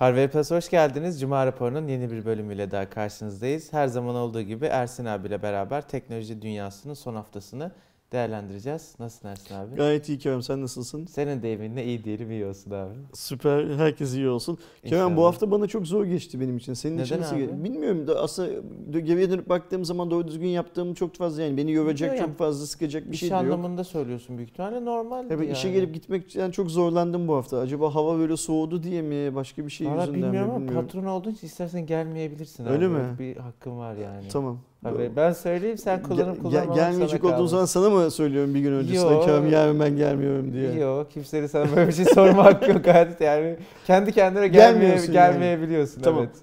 Harvey Plus hoş geldiniz. Cuma raporunun yeni bir bölümüyle daha karşınızdayız. Her zaman olduğu gibi Ersin abiyle beraber teknoloji dünyasının son haftasını değerlendireceğiz. Nasılsın Ersin abi? Gayet iyi Kerem sen nasılsın? Senin deyiminle iyi diyelim iyi olsun abi. Süper herkes iyi olsun. Kerem bu hafta bana çok zor geçti benim için. Senin Neden için nasıl geçti? Bilmiyorum da aslında geriye dönüp baktığım zaman doğru düzgün yaptığım çok fazla yani beni yoracak Yok çok fazla sıkacak bir İş şey de yok. anlamında söylüyorsun büyük ihtimalle normal Evet, yani. işe gelip gitmekten çok zorlandım bu hafta. Acaba hava böyle soğudu diye mi başka bir şey Valla yüzünden bilmiyorum mi ama bilmiyorum. patron olduğun için istersen gelmeyebilirsin Öyle abi. mi? Bir hakkın var yani. Tamam. Abi ben söyleyeyim sen kullanıp Gel- kullanmamak gelmeyecek olduğun zaman sana mı söylüyorum bir gün öncesinden Yo. Kerem yarın ben gelmiyorum diye. Yok kimsenin sana böyle bir şey sorma hakkı yok artık yani. Kendi kendine gelmeye, yani. gelmeyebiliyorsun Tamam. evet.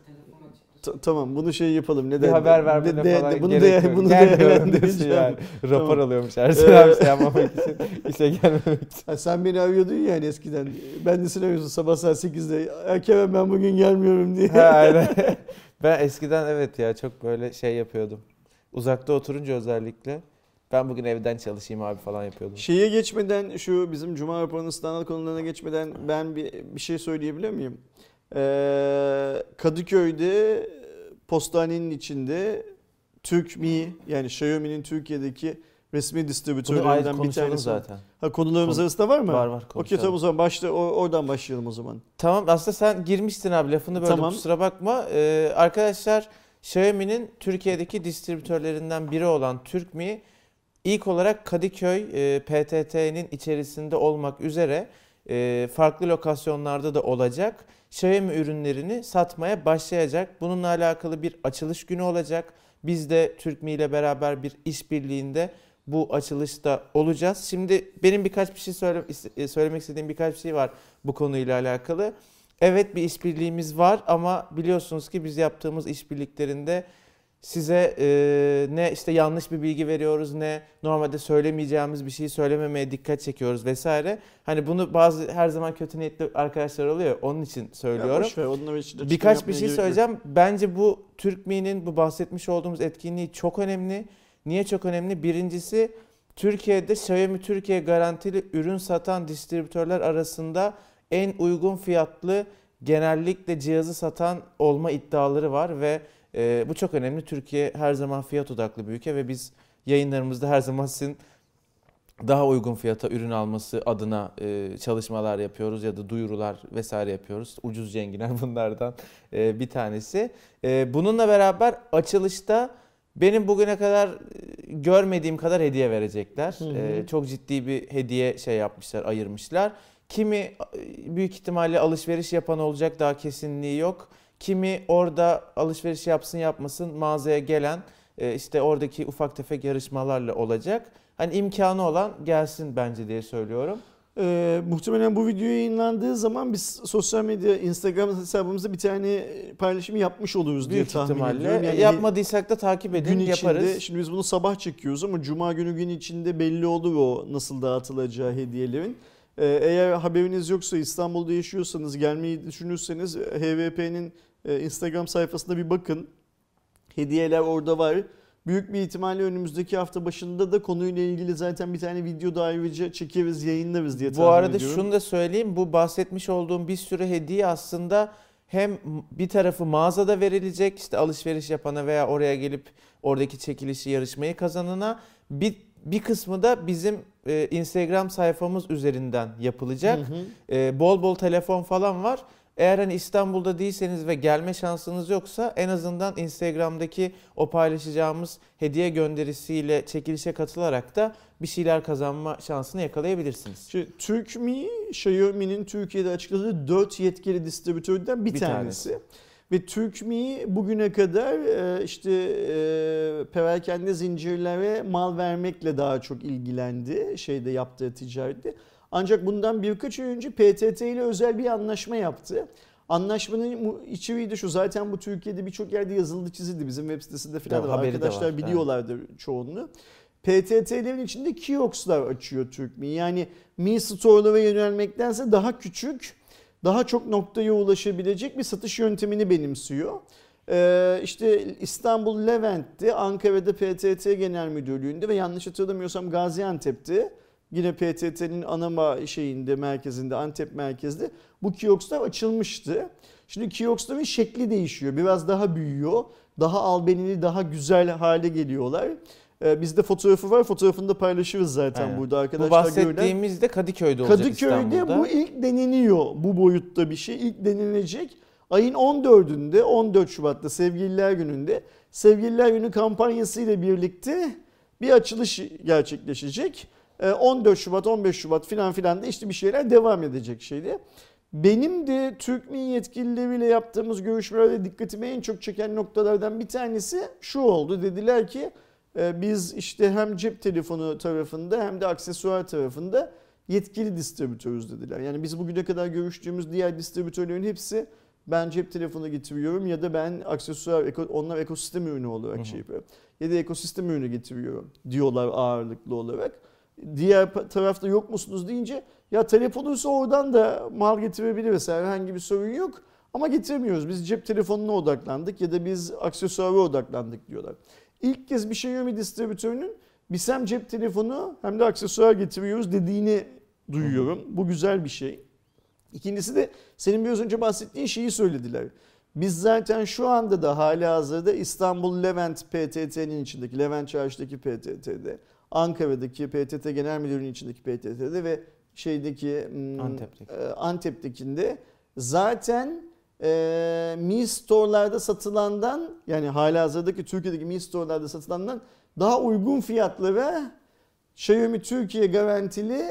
Ta- tamam bunu şey yapalım. Ne Bir de- haber vermene de- de- falan bunu gerek de- yok. bunu değerlendireceğim. yani. Rapor Tamam. alıyormuş Ersin abi şey yapmamak için. işe gelmemek için. Ha, sen beni arıyordun ya hani eskiden. Ben de seni arıyorsun sabah saat 8'de. "Ya Kerem ben bugün gelmiyorum diye. ha, aynen. ben eskiden evet ya çok böyle şey yapıyordum. Uzakta oturunca özellikle ben bugün evden çalışayım abi falan yapıyordum. Şeye geçmeden şu bizim Cuma raporunun standart konularına geçmeden ben bir, bir şey söyleyebilir miyim? Ee, Kadıköy'de postanenin içinde TürkMi yani Xiaomi'nin Türkiye'deki resmi distribütörlerinden bir tanesi. zaten. Ha konularımız Konu- arasında var mı? Var var Okey tamam o zaman başta o- oradan başlayalım o zaman. Tamam aslında sen girmiştin abi lafını böldüm Tamam. kusura bakma. Ee, arkadaşlar Xiaomi'nin Türkiye'deki distribütörlerinden biri olan TürkMi ilk olarak Kadıköy e, PTT'nin içerisinde olmak üzere e, farklı lokasyonlarda da olacak. Xiaomi ürünlerini satmaya başlayacak. Bununla alakalı bir açılış günü olacak. Biz de TürkMi ile beraber bir işbirliğinde bu açılışta olacağız. Şimdi benim birkaç bir şey söyle, is- söylemek istediğim birkaç bir şey var bu konuyla alakalı. Evet bir işbirliğimiz var ama biliyorsunuz ki biz yaptığımız işbirliklerinde size e, ne işte yanlış bir bilgi veriyoruz ne normalde söylemeyeceğimiz bir şeyi söylememeye dikkat çekiyoruz vesaire. Hani bunu bazı her zaman kötü niyetli arkadaşlar oluyor. Onun için Ya söylüyorum. boş ver, hiç açıklama Birkaç bir şey yok. söyleyeceğim. Bence bu TürkMi'nin bu bahsetmiş olduğumuz etkinliği çok önemli. Niye çok önemli? Birincisi Türkiye'de Xiaomi Türkiye garantili ürün satan distribütörler arasında en uygun fiyatlı genellikle cihazı satan olma iddiaları var ve e, bu çok önemli. Türkiye her zaman fiyat odaklı bir ülke ve biz yayınlarımızda her zaman sizin daha uygun fiyata ürün alması adına e, çalışmalar yapıyoruz ya da duyurular vesaire yapıyoruz. Ucuz cengiler bunlardan e, bir tanesi. E, bununla beraber açılışta benim bugüne kadar e, görmediğim kadar hediye verecekler. Hı hı. E, çok ciddi bir hediye şey yapmışlar, ayırmışlar. Kimi e, büyük ihtimalle alışveriş yapan olacak daha kesinliği yok. Kimi orada alışveriş yapsın yapmasın mağazaya gelen e, işte oradaki ufak tefek yarışmalarla olacak. Hani imkanı olan gelsin bence diye söylüyorum. Ee, muhtemelen bu video yayınlandığı zaman biz sosyal medya Instagram hesabımızda bir tane paylaşım yapmış oluruz diye Büyük tahmin ihtimalle. ediyorum. E, Yapmadıysak da takip edin gün içinde, yaparız. şimdi biz bunu sabah çekiyoruz ama cuma günü gün içinde belli olur o nasıl dağıtılacağı hediyelerin. Ee, eğer haberiniz yoksa İstanbul'da yaşıyorsanız gelmeyi düşünürseniz HVP'nin e, Instagram sayfasına bir bakın. Hediyeler orada var. Büyük bir ihtimalle önümüzdeki hafta başında da konuyla ilgili zaten bir tane video da ayrıca çekeriz, yayınlarız diye Bu tahmin arada ediyorum. şunu da söyleyeyim. Bu bahsetmiş olduğum bir sürü hediye aslında hem bir tarafı mağazada verilecek işte alışveriş yapana veya oraya gelip oradaki çekilişi yarışmayı kazanana bir bir kısmı da bizim e, Instagram sayfamız üzerinden yapılacak. Hı hı. E, bol bol telefon falan var. Eğer hani İstanbul'da değilseniz ve gelme şansınız yoksa en azından Instagram'daki o paylaşacağımız hediye gönderisiyle çekilişe katılarak da bir şeyler kazanma şansını yakalayabilirsiniz. Şimdi TürkMi, Xiaomi'nin Türkiye'de açıkladığı 4 yetkili distribütörden bir, Bir tanesi. Ve TürkMi bugüne kadar e, işte e, perakende zincirlere mal vermekle daha çok ilgilendi şeyde yaptığı ticarette. Ancak bundan birkaç ay önce PTT ile özel bir anlaşma yaptı. Anlaşmanın içeriği de şu zaten bu Türkiye'de birçok yerde yazıldı çizildi bizim web sitesinde falan var. haberi de arkadaşlar var, biliyorlardır çoğunluğu. PTT'lerin içinde kiosklar açıyor TürkMi. Yani Mi Store'lara yönelmektense daha küçük, daha çok noktaya ulaşabilecek bir satış yöntemini benimsiyor. Ee, işte İstanbul Levent'te, Ankara'da PTT Genel Müdürlüğü'nde ve yanlış hatırlamıyorsam Gaziantep'te Yine PTT'nin ana şeyinde merkezinde Antep merkezde bu kiosklar açılmıştı. Şimdi kioskların şekli değişiyor. Biraz daha büyüyor. Daha albenili, daha güzel hale geliyorlar. Ee, bizde fotoğrafı var. Fotoğrafını da paylaşırız zaten Aynen. burada arkadaşlar. Bu bahsettiğimiz de Kadıköy'de olacak Kadıköy'de İstanbul'da. bu ilk deneniyor. Bu boyutta bir şey ilk denilecek. Ayın 14'ünde 14 Şubat'ta Sevgililer Günü'nde Sevgililer Günü kampanyası ile birlikte bir açılış gerçekleşecek. Ee, 14 Şubat 15 Şubat filan filan da işte bir şeyler devam edecek şeydi. Benim de Türkmen yetkilileriyle yaptığımız görüşmelerde dikkatimi en çok çeken noktalardan bir tanesi şu oldu. Dediler ki e, biz işte hem cep telefonu tarafında hem de aksesuar tarafında yetkili distribütörüz dediler. Yani biz bugüne kadar görüştüğümüz diğer distribütörlerin hepsi ben cep telefonu getiriyorum ya da ben aksesuar onlar ekosistem ürünü olarak şey yapıyor. Ya da ekosistem ürünü getiriyorum diyorlar ağırlıklı olarak. Diğer tarafta yok musunuz deyince ya talep olursa oradan da mal getirebiliriz. Herhangi bir sorun yok. Ama getirmiyoruz. Biz cep telefonuna odaklandık ya da biz aksesuara odaklandık diyorlar. İlk kez bir Xiaomi distribütörünün biz hem cep telefonu hem de aksesuar getiriyoruz dediğini duyuyorum. Bu güzel bir şey. İkincisi de senin biraz önce bahsettiğin şeyi söylediler. Biz zaten şu anda da hala hazırda İstanbul Levent PTT'nin içindeki, Levent Çarşı'daki PTT'de, Ankara'daki PTT Genel Müdürlüğü'nün içindeki PTT'de ve şeydeki hmm, Antep'teki. e, Antep'tekinde zaten e, Mi Store'larda satılandan yani hala hazırdaki Türkiye'deki Mi Store'larda satılandan daha uygun fiyatlara Xiaomi Türkiye garantili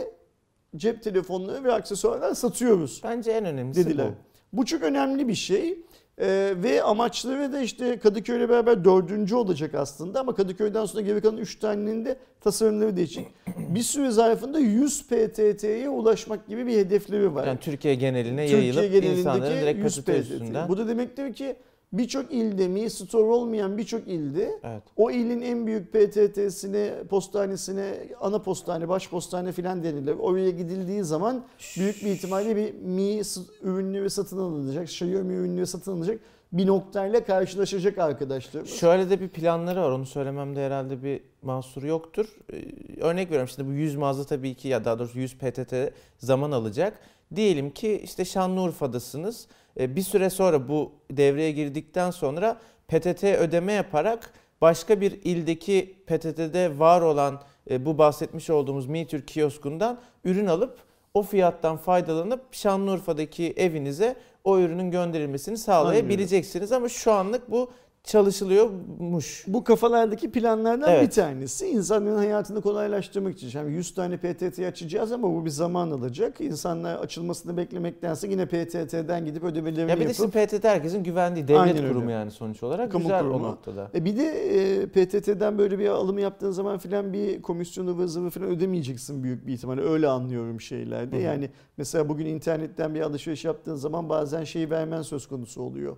cep telefonları ve aksesuarlar satıyoruz Bence en önemlisi dediler. bu. Bu çok önemli bir şey. Ee, ve amaçları da işte Kadıköy'le beraber dördüncü olacak aslında ama Kadıköy'den sonra geri kalan üç tanenin de tasarımları değişik. bir süre zarfında 100 PTT'ye ulaşmak gibi bir hedefleri var. Yani Türkiye geneline Türkiye yayılıp insanların direkt 100 PTT. Bu da demektir ki birçok ilde Mi Store olmayan birçok ilde Evet. o ilin en büyük PTT'sine, postanesine, ana postane, baş postane filan denilir. Oraya gidildiği zaman büyük bir ihtimalle bir Mi s- ürünleri satın alınacak, Xiaomi ürünleri satın alınacak bir noktayla karşılaşacak arkadaşlar. Şöyle de bir planları var. Onu söylememde herhalde bir mahsur yoktur. Ee, Örnek veriyorum şimdi bu 100 mağaza tabii ki ya daha doğrusu 100 PTT zaman alacak. Diyelim ki işte Şanlıurfa'dasınız. Ee, Bir süre sonra bu devreye girdikten sonra PTT ödeme yaparak başka bir ildeki PTT'de var olan e, bu bahsetmiş olduğumuz MiTür kioskundan ürün alıp o fiyattan faydalanıp Şanlıurfa'daki evinize o ürünün gönderilmesini sağlayabileceksiniz. Ama şu anlık bu çalışılıyormuş. Bu kafalardaki planlardan Evet. bir tanesi. İnsanların hayatını kolaylaştırmak için. Yani 100 tane PTT açacağız ama bu bir zaman alacak. İnsanlar açılmasını beklemektense yine PTT'den gidip ödemelerini Ya bir de yapıp şimdi PTT herkesin güvendiği devlet Aynen öyle. kurumu yani sonuç olarak. Kamu Güzel o kurumu. noktada. E bir de e, PTT'den böyle bir alım yaptığın zaman filan bir komisyonu ıvır zıvır filan ödemeyeceksin büyük bir ihtimalle. Öyle anlıyorum şeylerde. Hı hı. Yani mesela bugün internetten bir alışveriş yaptığın zaman bazen şeyi vermen söz konusu oluyor.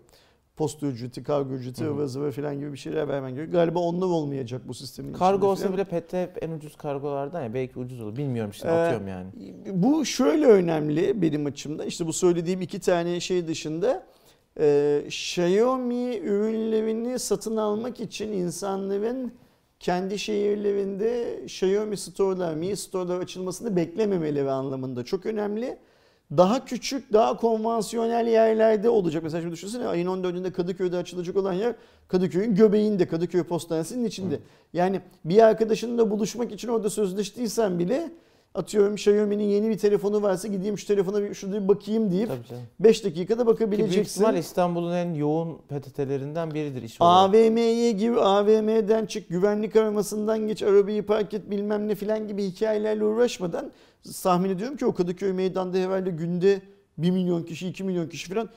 Posta ücreti, kargo ücreti, Hı ıvır zıvır filan gibi bir şeyler vermen gerekiyor. Galiba onlar olmayacak bu sistemin Kargo olsa bile PTT hep en ucuz kargolardan ya belki ucuz olur. Bilmiyorum işte Ee, atıyorum yani. Bu şöyle önemli benim açımdan. İşte bu söylediğim iki tane şey dışında e, Xiaomi ürünlerini satın almak için insanların kendi şehirlerinde Xiaomi store'lar, Mi store'lar açılmasını beklememeleri anlamında çok önemli. Daha küçük, daha konvansiyonel yerlerde olacak. Mesela şimdi düşünsene ayın 14'ünde Kadıköy'de açılacak olan yer Kadıköy'ün göbeğinde, Kadıköy Postanesi'nin içinde. Hı. Yani bir arkadaşınla buluşmak için orada sözleştiysen bile atıyorum Xiaomi'nin yeni bir telefonu varsa gideyim şu telefona bir şurada bir bakayım deyip Tabii canım. 5 dakikada Ki büyük bakabileceksin. ihtimal İstanbul'un en yoğun PTT'lerinden biridir iş olarak. AVM'ye gir, AVM'den çık, güvenlik aramasından geç, arabayı park et bilmem ne filan gibi hikayelerle uğraşmadan tahmin ediyorum ki o Kadıköy meydanda herhalde günde 1 milyon kişi, 2 milyon kişi filan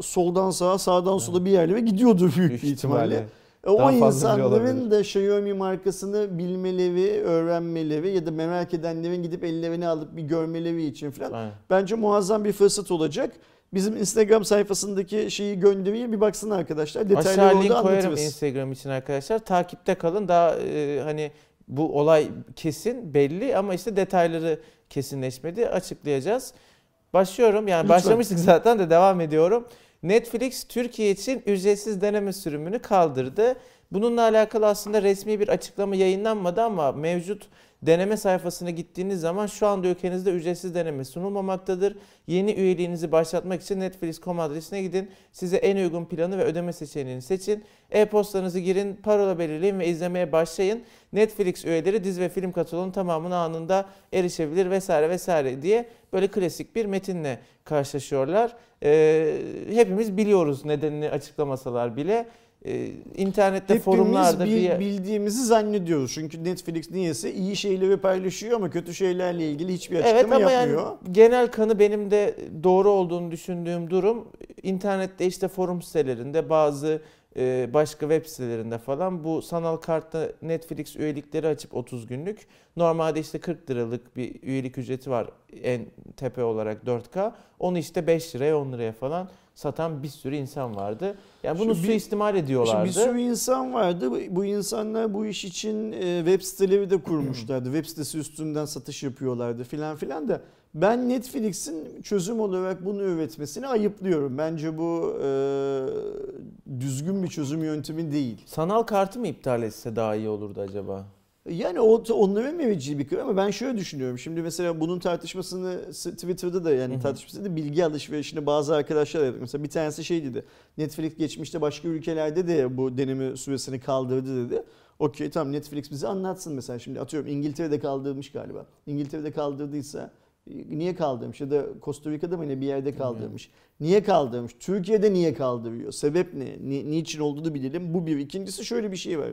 soldan sağa, sağdan sola bir yerlere gidiyordur büyük, ihtimalle. ihtimalle. E, O insanların da Xiaomi markasını bilmeleri, öğrenmeleri ya da merak edenlerin gidip ellerine alıp bir görmeleri için falan Aynen. bence muazzam bir fırsat olacak. Bizim Instagram sayfasındaki şeyi göndereyim bir baksın arkadaşlar. Detayları Aşağı link koyarım. Instagram için arkadaşlar. Takipte kalın. Daha e, hani bu olay kesin belli ama işte detayları kesinleşmedi. Açıklayacağız. Başlıyorum. Yani Lütfen. başlamıştık zaten de devam ediyorum. Netflix Türkiye için ücretsiz deneme sürümünü kaldırdı. Bununla alakalı aslında resmi bir açıklama yayınlanmadı ama mevcut deneme sayfasına gittiğiniz zaman şu anda ülkenizde ücretsiz deneme sunulmamaktadır. Yeni üyeliğinizi başlatmak için Netflix.com adresine gidin. Size en uygun planı ve ödeme seçeneğini seçin. E-postanızı girin, parola belirleyin ve izlemeye başlayın. Netflix üyeleri dizi ve film kataloğunun tamamına anında erişebilir vesaire vesaire diye böyle klasik bir metinle karşılaşıyorlar. Ee, hepimiz biliyoruz nedenini açıklamasalar bile. Ee, internette Hepimiz forumlarda bil- bir bildiğimizi zannediyoruz. Çünkü Netflix niyeyse iyi şeyleri paylaşıyor ama kötü şeylerle ilgili hiçbir açıklama Evet ama yapmıyor. yani genel kanı benim de doğru olduğunu düşündüğüm durum internette işte forum sitelerinde bazı e, başka web sitelerinde falan bu sanal kartta Netflix üyelikleri açıp 30 günlük normalde işte 40 liralık bir üyelik ücreti var en tepe olarak 4K onu işte 5 liraya 10 liraya falan satan bir sürü insan vardı. Yani bunu Şimdi bir- suistimal Şimdi ediyorlardı. bir sürü insan vardı. Bu- Bu insanlar bu iş için e, web siteleri de kurmuşlardı. web sitesi üstünden satış yapıyorlardı filan filan da. Ben Netflix'in çözüm olarak bunu üretmesini ayıplıyorum. Bence bu e, düzgün bir çözüm yöntemi değil. Sanal kartı mı iptal etse daha iyi olurdu acaba? Yani o onların vereceği bir kır ama ben şöyle düşünüyorum. Şimdi mesela bunun tartışmasını Twitter'da da yani tartışmasında da bilgi alışverişini bazı arkadaşlar yapıyor. Mesela bir tanesi şey dedi. Netflix geçmişte başka ülkelerde de bu deneme süresini kaldırdı dedi. Okey tamam Netflix bize anlatsın mesela şimdi atıyorum İngiltere'de kaldırmış galiba. İngiltere'de kaldırdıysa e, niye kaldırmış ya da Costa Rica'da mı ne bir yerde kaldırmış. Niye kaldırmış? Türkiye'de niye kaldırıyor? Sebep ne? Ni, niçin olduğunu bilelim. Bu bir. İkincisi şöyle bir şey var.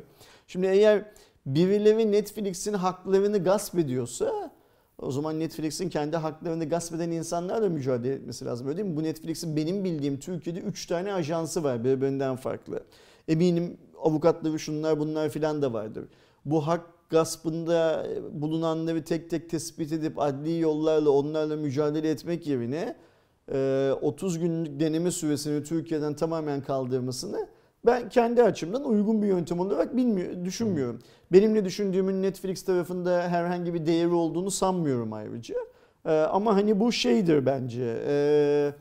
Şimdi eğer birileri Netflix'in haklarını gasp ediyorsa o zaman Netflix'in kendi haklarını gasp eden insanlarla mücadele etmesi lazım. Öyle değil mi? Bu Netflix'in benim bildiğim Türkiye'de 3 tane ajansı var birbirinden farklı. Eminim avukatları şunlar bunlar filan da vardır. Bu hak gaspında bulunanları tek tek tespit edip adli yollarla onlarla mücadele etmek yerine e, 30 günlük deneme süresini Türkiye'den tamamen kaldırmasını ben kendi açımdan uygun bir yöntem olarak bilmiyor, düşünmüyorum. Benim ne düşündüğümün Netflix tarafında herhangi bir değeri olduğunu sanmıyorum ayrıca. Ee, ama hani bu şeydir bence. Ee,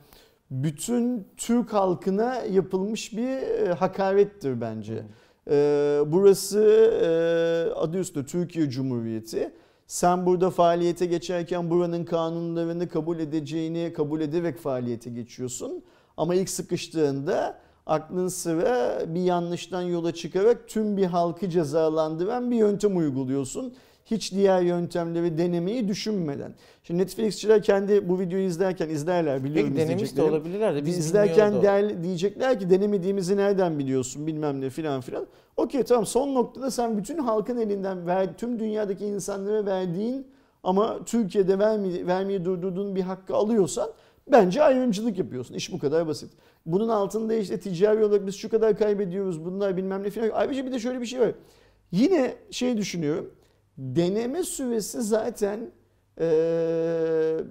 bütün Türk halkına yapılmış bir e, hakarettir bence. Ee, burası e, adı üstünde Türkiye Cumhuriyeti. Sen burada faaliyete geçerken buranın kanunlarını kabul edeceğini kabul ederek faaliyete geçiyorsun. Ama ilk sıkıştığında aklın sıra bir yanlıştan yola çıkarak tüm bir halkı cezalandıran bir yöntem uyguluyorsun. Hiç diğer yöntemleri denemeyi düşünmeden. Şimdi Netflixçiler kendi bu videoyu izlerken izlerler biliyorum Peki denemiş de olabilirler de biz izlerken der, diyecekler ki denemediğimizi nereden biliyorsun bilmem ne filan filan. Okey tamam son noktada sen bütün halkın elinden ver, tüm dünyadaki insanlara verdiğin ama Türkiye'de vermeyi, vermeyi durdurduğun bir hakkı alıyorsan bence ayrımcılık yapıyorsun. İş bu kadar basit. Bunun altında işte ticari olarak biz şu kadar kaybediyoruz bunlar bilmem ne filan. Ayrıca bir de şöyle bir şey var. Yine şey düşünüyorum. Deneme süresi zaten eee,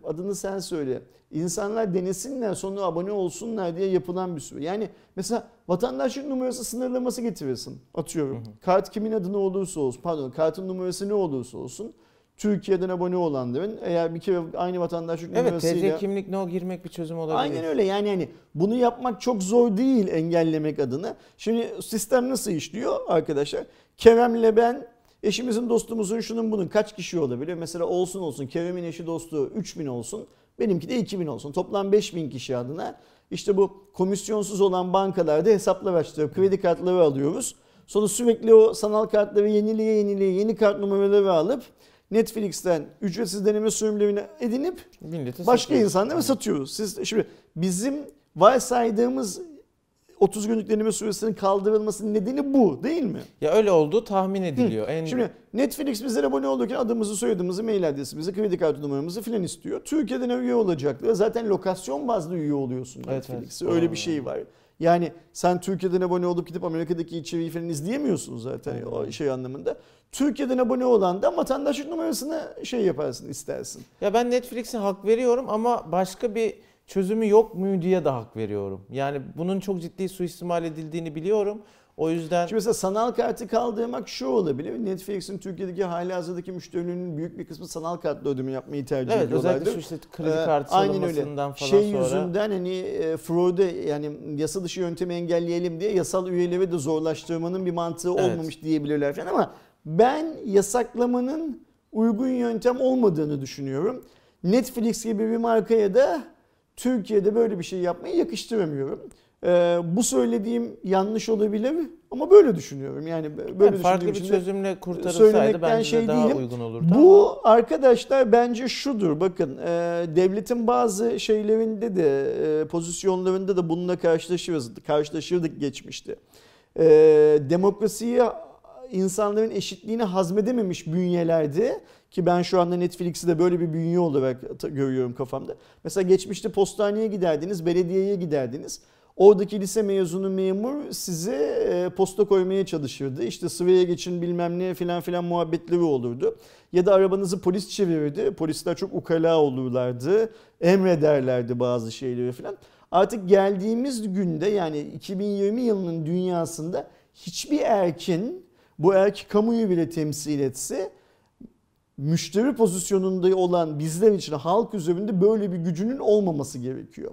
adını sen söyle. İnsanlar denesinler sonra abone olsunlar diye yapılan bir süre. Yani mesela vatandaşlık numarası sınırlaması getirirsin. Atıyorum. Kart kimin adına olursa olsun pardon kartın numarası ne olursa olsun. Türkiye'den abone olanların eğer bir kere aynı vatandaşlık Evet numarasıyla... TC kimlik no girmek bir çözüm olabilir. Aynen öyle yani yani bunu yapmak çok zor değil engellemek adına. Şimdi sistem nasıl işliyor arkadaşlar? Kerem'le ben eşimizin dostumuzun şunun bunun kaç kişi olabilir? Mesela olsun olsun Kerem'in eşi dostu 3000 olsun. Benimki de 2000 olsun. Toplam 5000 kişi adına işte bu komisyonsuz olan bankalarda hesaplar açtırıp kredi kartları alıyoruz. Sonra sürekli o sanal kartları yeniliğe yeniliğe yeni kart numaraları alıp Netflix'ten ücretsiz deneme sürümlerini edinip Millete başka satıyoruz. insanlara satıyoruz. Siz şimdi bizim varsaydığımız 30 günlük deneme süresinin kaldırılmasının nedeni bu değil mi? Ya öyle olduğu tahmin ediliyor. En Şimdi Netflix bizlere abone olurken adımızı, soyadımızı, mail adresimizi, kredi kartı numaramızı filan istiyor. Türkiye'den üye olacaklar. Zaten lokasyon bazlı üye oluyorsun Evet, Netflix'e. evet. Öyle bir şey var. Yani sen Türkiye'den abone olup gidip Amerika'daki içeriği falan izleyemiyorsun zaten o şey anlamında. Türkiye'den abone olan da vatandaşlık numarasını şey yaparsın istersin. Ya ben Netflix'e hak veriyorum ama başka bir çözümü yok mu diye de hak veriyorum. Yani bunun çok ciddi suistimal edildiğini biliyorum. O yüzden Şimdi mesela sanal kartı kaldırmak şu olabilir. Netflix'in Türkiye'deki hali hazırdaki müşterilerinin büyük bir kısmı sanal kartla ödeme yapmayı tercih evet ediyorlardır. özellikle şu işte kredi Ee, kartı aynen öyle. falan şey sonra. yüzünden hani e, fraud'e yani yasa dışı yöntemi engelleyelim diye yasal üyeleri de zorlaştırmanın bir mantığı Evet. olmamış diyebilirler falan ama ben yasaklamanın uygun yöntem olmadığını düşünüyorum. Netflix gibi bir markaya da Türkiye'de böyle bir şey yapmayı yakıştıramıyorum. Ee, bu söylediğim yanlış olabilir ama böyle düşünüyorum. Yani böyle Yani farklı bir çözümle kurtarılsaydı bence şey daha değilim. uygun olurdu. ama- Bu arkadaşlar bence şudur bakın e, devletin bazı şeylerinde de e, pozisyonlarında da bununla karşılaşırız, karşılaşırdık geçmişte. E, demokrasiyi insanların eşitliğini hazmedememiş bünyelerde ki ben şu anda Netflix'i de böyle bir bünye olarak görüyorum kafamda. Mesela geçmişte postaneye giderdiniz, belediyeye giderdiniz. Oradaki lise mezunu memur size posta koymaya çalışırdı. İşte sıraya geçin bilmem ne filan filan muhabbetleri olurdu. Ya da arabanızı polis çevirirdi. Polisler çok ukala olurlardı. Emrederlerdi bazı şeyleri filan. Artık geldiğimiz günde yani 2020 yılının dünyasında hiçbir erkin bu erki kamuyu bile temsil etse müşteri pozisyonunda olan bizler için halk üzerinde böyle bir gücünün olmaması gerekiyor.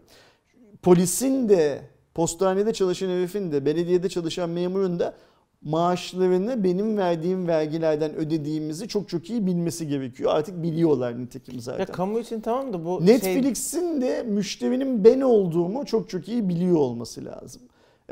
Polisin de, postanede çalışan herifin de, belediyede çalışan memurun da maaşlarını benim verdiğim vergilerden ödediğimizi çok çok iyi bilmesi gerekiyor. Artık biliyorlar nitekim zaten. Ya kamu için tamam da bu şey Netflix'in de müşterinin ben olduğumu çok çok iyi biliyor olması lazım.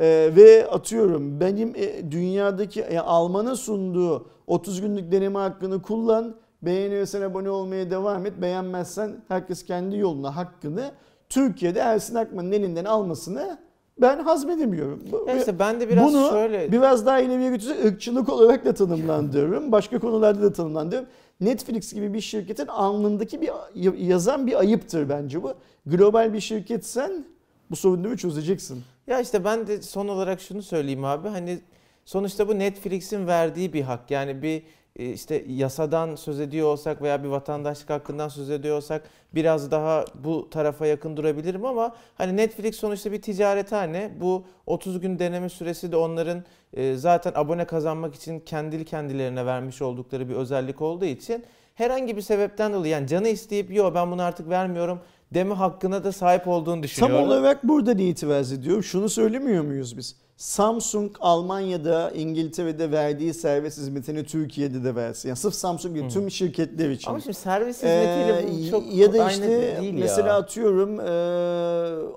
Ee, ve atıyorum benim e, dünyadaki e, Alman'a sunduğu 30 günlük deneme hakkını kullan. Beğeniyorsan abone olmaya devam et. Beğenmezsen herkes kendi yoluna hakkını Türkiye'de Ersin Akman'ın elinden almasını ben hazmedemiyorum. İşte ben de biraz Bunu şöyle biraz daha ileriye götürse ırkçılık olarak da tanımlandırıyorum. Başka konularda da tanımlandırıyorum. Netflix gibi bir şirketin alnındaki bir yazan bir ayıptır bence bu. Global bir şirketsen bu sorunları çözeceksin. Ya işte ben de son olarak şunu söyleyeyim abi. Hani sonuçta bu Netflix'in verdiği bir hak. Yani bir işte yasadan söz ediyor olsak veya bir vatandaşlık hakkından söz ediyor olsak biraz daha bu tarafa yakın durabilirim ama hani Netflix sonuçta bir ticarethane. Bu 30 gün deneme süresi de onların e, zaten abone kazanmak için kendi kendilerine vermiş oldukları bir özellik olduğu için herhangi bir sebepten dolayı yani canı isteyip yo ben bunu artık vermiyorum deme hakkına da sahip olduğunu Tam düşünüyorum. olarak buradan itiraz ediyorum. Şunu söylemiyor muyuz biz? Samsung Almanya'da, İngiltere'de verdiği servis hizmetini Türkiye'de de versin. Yani sırf Samsung değil, tüm şirketler için. Ama şimdi servis hizmetiyle Ee, bu çok ya da aynı işte değil mesela ya. atıyorum e,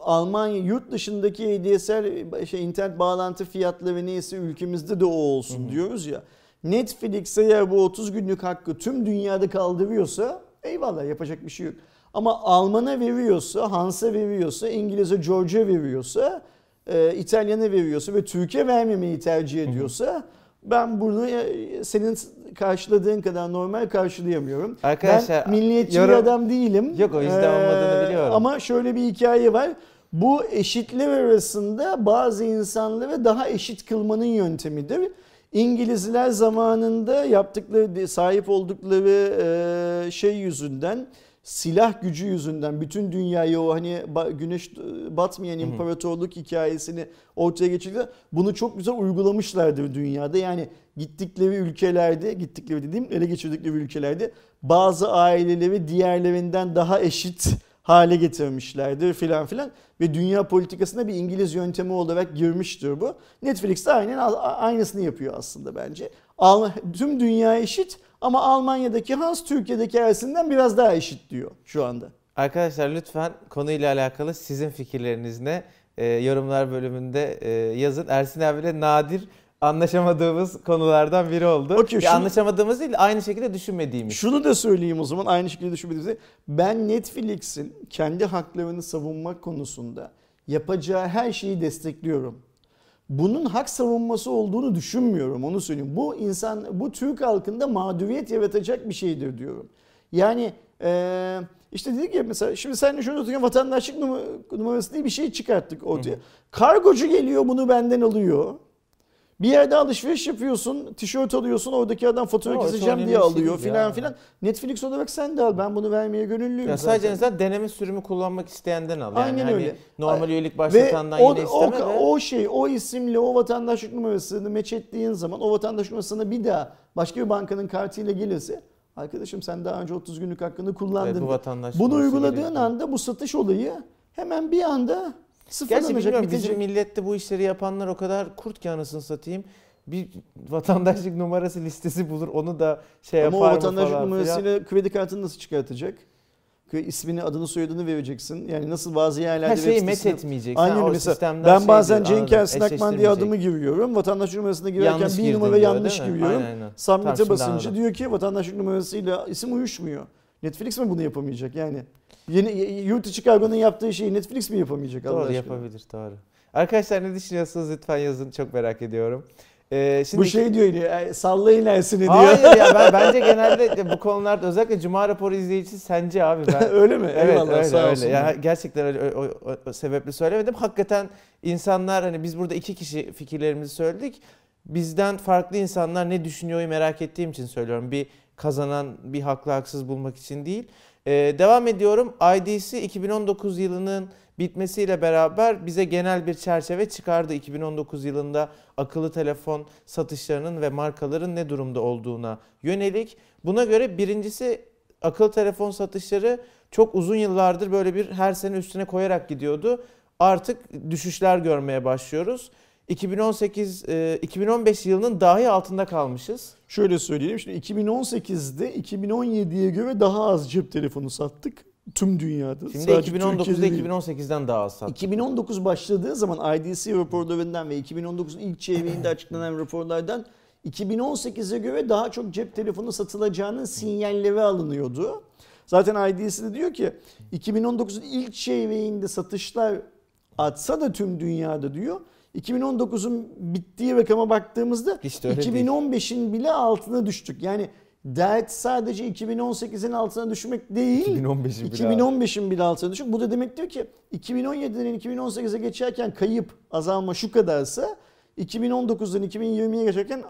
Almanya yurt dışındaki ADSL şey, internet bağlantı fiyatları neyse ülkemizde de o olsun Hı hı. diyoruz ya. Netflix eğer bu 30 günlük hakkı tüm dünyada kaldırıyorsa eyvallah yapacak bir şey yok. Ama Alman'a veriyorsa, Hans'a veriyorsa, İngiliz'e George'a veriyorsa, e, İtalyan'a veriyorsa ve Türkiye vermemeyi tercih ediyorsa ben bunu e, senin karşıladığın kadar normal karşılayamıyorum. Arkadaşlar, ben milliyetçi yorum- bir adam değilim. Yok, o yüzden olmadığını biliyorum. Ama şöyle bir hikaye var. Bu eşitler arasında bazı insanları daha eşit kılmanın yöntemidir. İngilizler zamanında yaptıkları, sahip oldukları e, şey yüzünden, silah gücü yüzünden bütün dünyayı o hani güneş batmayan Hı hı. imparatorluk hikayesini ortaya geçirdiler. Bunu çok güzel uygulamışlardır dünyada. Yani gittikleri ülkelerde, gittikleri dediğim ele geçirdikleri ülkelerde bazı aileleri diğerlerinden daha eşit hale getirmişlerdir filan filan ve dünya politikasına bir İngiliz yöntemi olarak girmiştir bu. Netflix de aynen aynısını yapıyor aslında bence. Tüm dünya eşit ama Almanya'daki Hans Türkiye'deki Ersin'den biraz daha eşit diyor şu anda. Arkadaşlar lütfen konuyla alakalı sizin fikirleriniz ne? Ee, yorumlar bölümünde e, yazın. Ersin abiyle nadir anlaşamadığımız konulardan biri oldu. Okey, Ya şunu- anlaşamadığımız değil, aynı şekilde düşünmediğimiz. Şunu da söyleyeyim o zaman aynı şekilde düşünmediğimizde ben Netflix'in kendi haklarını savunmak konusunda yapacağı her şeyi destekliyorum. Bunun hak savunması olduğunu düşünmüyorum onu söyleyeyim. Bu insan bu Türk halkında mağduriyet yaratacak bir şeydir diyorum. Yani eee, işte dedik ya mesela şimdi sen şunu otururken vatandaşlık numara- numarası diye bir şey çıkarttık ortaya. Hı hı. Kargocu geliyor bunu benden alıyor. Bir yerde alışveriş yapıyorsun, tişört alıyorsun, oradaki adam Ama o keseceğim diye şey alıyor değil filan filan. Netflix olarak sen de al. Ben bunu vermeye gönüllüyüm Ya zaten. sadece zaten deneme sürümü kullanmak isteyenden al. Yani Aynen hani öyle. Normal üyelik başlatandan o, yine o, isteme de. o şey, o isimle o vatandaşlık numarasını meç ettiğin zaman o vatandaşlık numarasına bir daha başka bir bankanın kartıyla gelirse arkadaşım sen daha önce 30 günlük hakkını kullandın. Evet, bu Bunu uyguladığın anda bu satış olayı hemen bir anda Gerçi bilmiyorum bitecek. bizim millette bu işleri yapanlar o kadar kurt ki anasını satayım. bir vatandaşlık numarası listesi bulur onu da şey Ama o yapar mı vatandaşlık falan filan. numarasıyla kredi kartını nasıl çıkartacak? İsmini, adını, soyadını vereceksin. Yani nasıl bazı yerlerde Her şeyi met etmeyeceksin. Aynen Ha, o mesela Ben şey bazen Cenk. Ersin Akman diye adımı giriyorum. Vatandaş numarasına girerken Yanlış bir numara diyor, yanlış giriyorum. Submit'e basınca diyor ki vatandaşlık numarasıyla isim uyuşmuyor. Netflix mi bunu yapamayacak yani? Yeni yurt içi kargonun yaptığı şeyi Netflix mi yapamayacak Allah Doğru aşkına? yapabilir doğru. Arkadaşlar ne düşünüyorsunuz lütfen yazın çok merak ediyorum. Ee, şimdi Bu şey diyor yine sallayın Ersin'i diyor. Hayır ya ben bence genelde bu konularda özellikle Cuma raporu izleyicisi sence abi ben öyle mi? Evet Eyvallah öyle sağ öyle. Yani gerçekten öyle o, o- o sebeple söylemedim. Hakikaten insanlar hani biz burada iki kişi fikirlerimizi söyledik. Bizden farklı insanlar ne düşünüyor merak ettiğim için söylüyorum. Bir kazanan bir haklı haksız bulmak için değil. Ee, devam ediyorum. IDC 2019 yılının bitmesiyle beraber bize genel bir çerçeve çıkardı. 2019 yılında akıllı telefon satışlarının ve markaların ne durumda olduğuna yönelik. Buna göre birincisi akıllı telefon satışları çok uzun yıllardır böyle bir her sene üstüne koyarak gidiyordu. Artık düşüşler görmeye başlıyoruz. 2018 e, 2015 yılının dahi altında kalmışız. Şöyle söyleyelim şimdi 2018'de 2017'ye göre daha az cep telefonu sattık tüm dünyada. Şimdi Sadece 2019'da Türkiye'de değil. 2018'den daha az sattık. 2019 başladığı zaman IDC raporlarından ve 2019'un ilk çeyreğinde açıklanan raporlardan 2018'e göre daha çok cep telefonu satılacağının sinyalleri alınıyordu. Zaten IDC de diyor ki 2019'un ilk çeyreğinde satışlar artsa da tüm dünyada diyor. 2019'un bittiği rakama baktığımızda Hiç de öyle değil. 2015'in bile altına düştük. Yani dert sadece 2018'in altına düşmek değil. 2015'in bile 2015'in bile altına düşük. Bu da demek diyor ki 2017'den 2018'e geçerken kayıp azalma şu kadarsa 2019'dan 2020'ye geçerken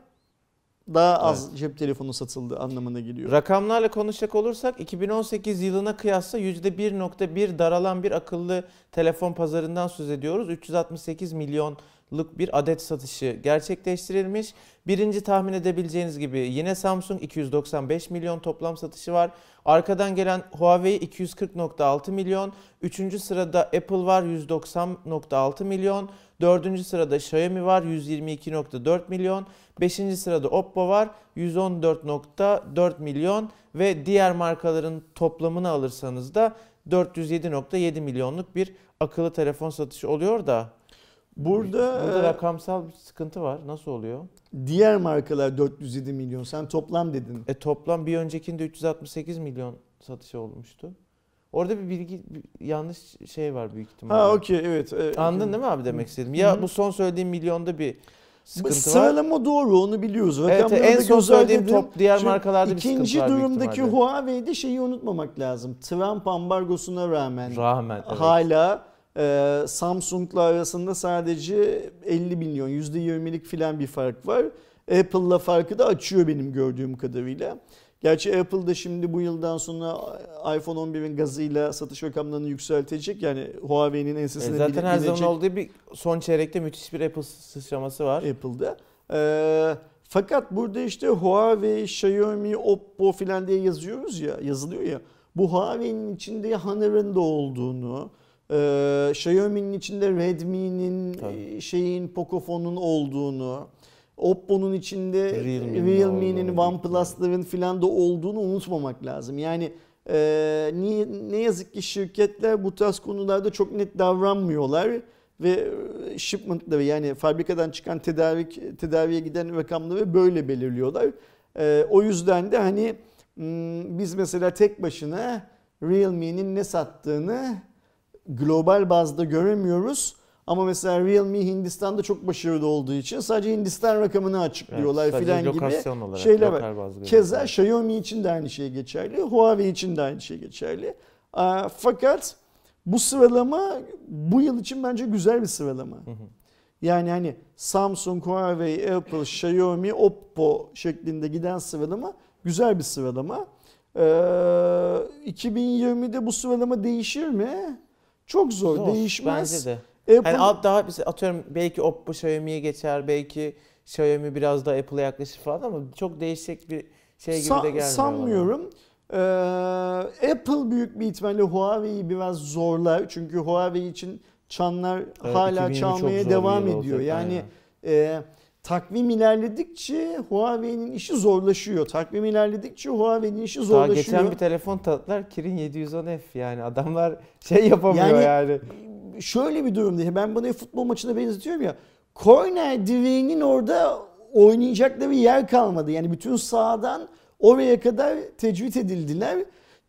daha az cep telefonu satıldı anlamına geliyor. Rakamlarla konuşacak olursak 2018 yılına kıyasla %1.1 daralan bir akıllı telefon pazarından söz ediyoruz. 368 milyonluk bir adet satışı gerçekleştirilmiş. Birinci tahmin edebileceğiniz gibi yine Samsung 295 milyon toplam satışı var. Arkadan gelen Huawei 240.6 milyon. Üçüncü sırada Apple var 190.6 milyon. Dördüncü sırada Xiaomi var 122.4 milyon. Beşinci sırada Oppo var 114.4 milyon ve diğer markaların toplamını alırsanız da 407.7 milyonluk bir akıllı telefon satışı oluyor da Burada, burada e, rakamsal bir sıkıntı var. Nasıl oluyor? diğer markalar 407 milyon. Sen toplam dedin. E toplam bir öncekinde 368 milyon satışı olmuştu. Orada bir bilgi bir yanlış şey var büyük ihtimalle. Ha okey evet. e, Anladın değil mi abi demek istedim? Ya Hı bu son söylediğim milyonda bir sıkıntı var. Sıralama doğru onu biliyoruz. Evet en son söylediğim dedim. top diğer Şimdi markalarda bir İkinci sıkıntı var büyük durumdaki. Huawei'de şeyi unutmamak lazım. Trump ambargosuna rağmen Rağmen evet. hala e, Samsung'la arasında sadece 50 milyon %20'lik filan bir fark var. Apple'la farkı da açıyor benim gördüğüm kadarıyla. Gerçi Apple da şimdi bu yıldan sonra iPhone 11'in gazıyla satış rakamlarını yükseltecek. Yani Huawei'nin E, ensesine zaten bine- her zaman binecek olduğu bir son çeyrekte müthiş bir Apple sıçraması var. Apple'da. Ee, fakat burada işte Huawei, Xiaomi, Oppo filan diye yazıyoruz ya, yazılıyor ya. Bu Huawei'nin içinde Honor'ın da olduğunu, e, Xiaomi'nin içinde Redmi'nin, e, şeyin Pocofone'un olduğunu, Oppo'nun içinde Realme'nin Realme'nin, OnePlus'ların filan da olduğunu unutmamak lazım. Yani e, niye, ne yazık ki şirketler bu tarz konularda çok net davranmıyorlar ve e, shipment'ları yani fabrikadan çıkan tedarik tedariye giden rakamları böyle belirliyorlar. E, o yüzden de hani hmm, biz mesela tek başına Realme'nin ne sattığını global bazda göremiyoruz. Ama mesela Realme Hindistan'da çok başarılı olduğu için sadece Hindistan rakamını Evet, açıklıyorlar sadece filan gibi olarak, şeyler var. Keza. Xiaomi için de aynı şey geçerli. Huawei için de aynı şey geçerli. Fakat bu sıralama bu yıl için bence güzel bir sıralama. Hı hı. Yani hani Samsung, Huawei, Apple, Xiaomi, Oppo şeklinde giden sıralama güzel bir sıralama. Ee, 2020'de bu sıralama değişir mi? Çok zor, Zor, değişmez. Bence de. Apple, alt daha mesela atıyorum belki Oppo Xiaomi'ye geçer, belki Xiaomi biraz daha Apple'a yaklaşır falan ama çok değişecek bir şey gibi Sa- de gelmiyor bana. Sanmıyorum. Ee, Apple büyük bir ihtimalle Huawei'yi biraz zorlar. Çünkü Huawei için çanlar Evet, hala 2020 çok çalmaya devam ediyor. olacak, Yani aynen. e, takvim ilerledikçe Huawei'nin işi zorlaşıyor. Takvim ilerledikçe Huawei'nin işi Daha zorlaşıyor. geçen bir telefon tanıttılar Kirin 710F yani adamlar şey yapamıyor Yani- yani. Şöyle bir durum değil. Ben bunu futbol maçına benzetiyorum ya. Korner direğinin orada oynayacakları yer kalmadı. Yani bütün sahadan oraya kadar tecvit edildiler.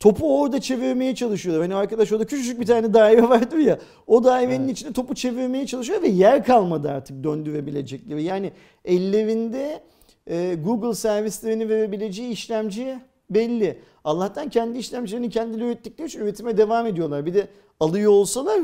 Topu orada çevirmeye çalışıyorlar. Hani arkadaş orada küçücük bir tane daire vardır ya. O dairenin Evet. içinde topu çevirmeye çalışıyor ve yer kalmadı artık döndürebilecekleri. Yani ellerinde e, Google servislerini verebileceği işlemci belli. Allah'tan kendi işlemcilerini kendileri ürettikleri için üretime devam ediyorlar. Bir de alıyor olsalar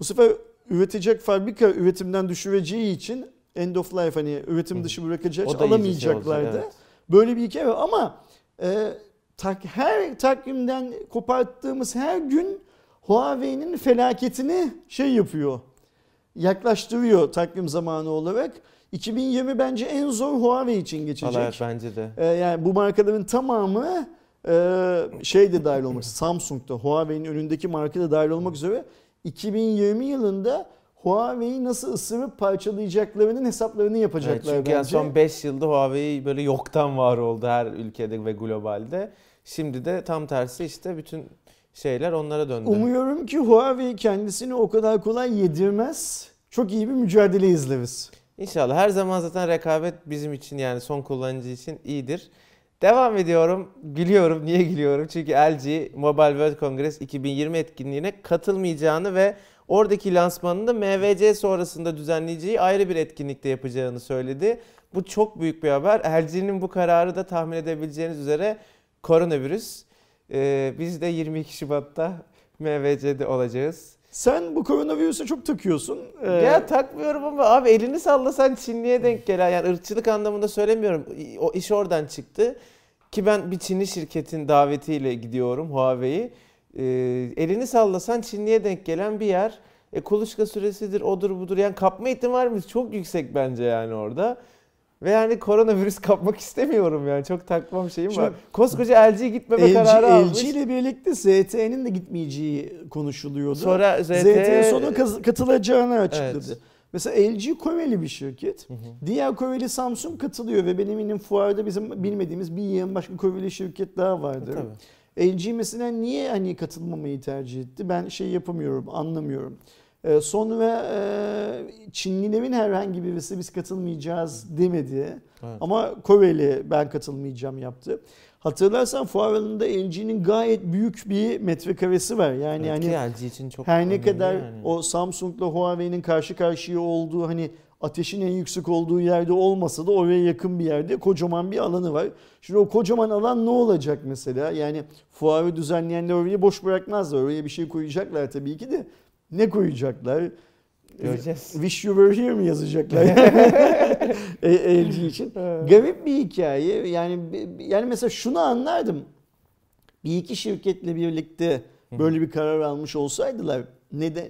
bu sefer üretecek fabrika üretimden düşüreceği için end of life hani üretim dışı bırakacağı için O şey alamayacaklardı. olacak, evet. Böyle bir hikaye var ama e, tak, her takvimden koparttığımız her gün Huawei'nin felaketini şey yapıyor. Yaklaştırıyor takvim zamanı olarak. 2020 bence en zor Huawei için geçecek. Evet, bence de. E, yani bu markaların tamamı e, şey de dahil olmak Samsung'da Huawei'nin önündeki marka da dahil olmak üzere 2020 yılında Huawei'yi nasıl ısırıp parçalayacaklarının hesaplarını Evet, yapacaklar çünkü yani bence. son 5 yılda Huawei böyle yoktan var oldu her ülkede ve globalde. Şimdi de tam tersi işte bütün şeyler onlara döndü. Umuyorum ki Huawei kendisini o kadar kolay yedirmez. Çok iyi bir mücadele izleriz. İnşallah her zaman zaten rekabet bizim için yani son kullanıcı için iyidir. Devam ediyorum. Gülüyorum. Niye gülüyorum? Çünkü LG Mobile World Congress 2020 etkinliğine katılmayacağını ve oradaki lansmanını da MVC sonrasında düzenleyeceği ayrı bir etkinlikte yapacağını söyledi. Bu çok büyük bir haber. LG'nin bu kararı da tahmin edebileceğiniz üzere koronavirüs. Ee, biz de 22 Şubat'ta MVC'de olacağız. Sen bu koronavirüse çok takıyorsun. Ee, Ya takmıyorum ama abi elini sallasan Çinliye denk gelen yani ırkçılık anlamında söylemiyorum. O iş oradan çıktı. Ki ben bir Çinli şirketin davetiyle gidiyorum Huawei'yi. Ee, elini sallasan Çinliye denk gelen bir yer. E, kuluçka süresidir, odur budur. Yani kapma ihtimalimiz çok yüksek bence yani orada. Ve yani koronavirüs kapmak istemiyorum yani. Çok takmam şeyim var. Koskoca LG gitmeme LG, kararı almış. LG ile birlikte ZTE'nin de gitmeyeceği konuşuluyordu. Sonra ZTE... ZTE sonra kaz- katılacağını açıkladı. Evet. Mesela LG Koreli bir şirket. Hı hı. Diğer Koreli Samsung katılıyor ve benim eminim fuarda bizim bilmediğimiz bir yığın başka Koreli şirket daha vardır. Tabii. LG mesela niye hani katılmamayı tercih etti? Ben şey yapamıyorum, anlamıyorum. Ee, sonra e, Çinlilerin herhangi birisi biz katılmayacağız demedi. Evet. Ama Koreli ben katılmayacağım yaptı. Hatırlarsan fuar alanında LG'nin gayet büyük bir metrekaresi var. Yani Evet, ki LG için çok her ne kadar yani. o Samsung'la Huawei'nin karşı karşıya olduğu hani ateşin en yüksek olduğu yerde olmasa da oraya yakın bir yerde kocaman bir alanı var. Şimdi o kocaman alan ne olacak mesela? Yani fuarı düzenleyenler orayı boş bırakmazlar. Oraya bir şey koyacaklar tabii ki de. Ne koyacaklar? Göreceğiz. Wish you were here mi yazacaklar? E, LG için. Garip bir hikaye. Yani yani mesela şunu anlardım. Bir iki şirketle birlikte böyle bir karar almış olsaydılar neden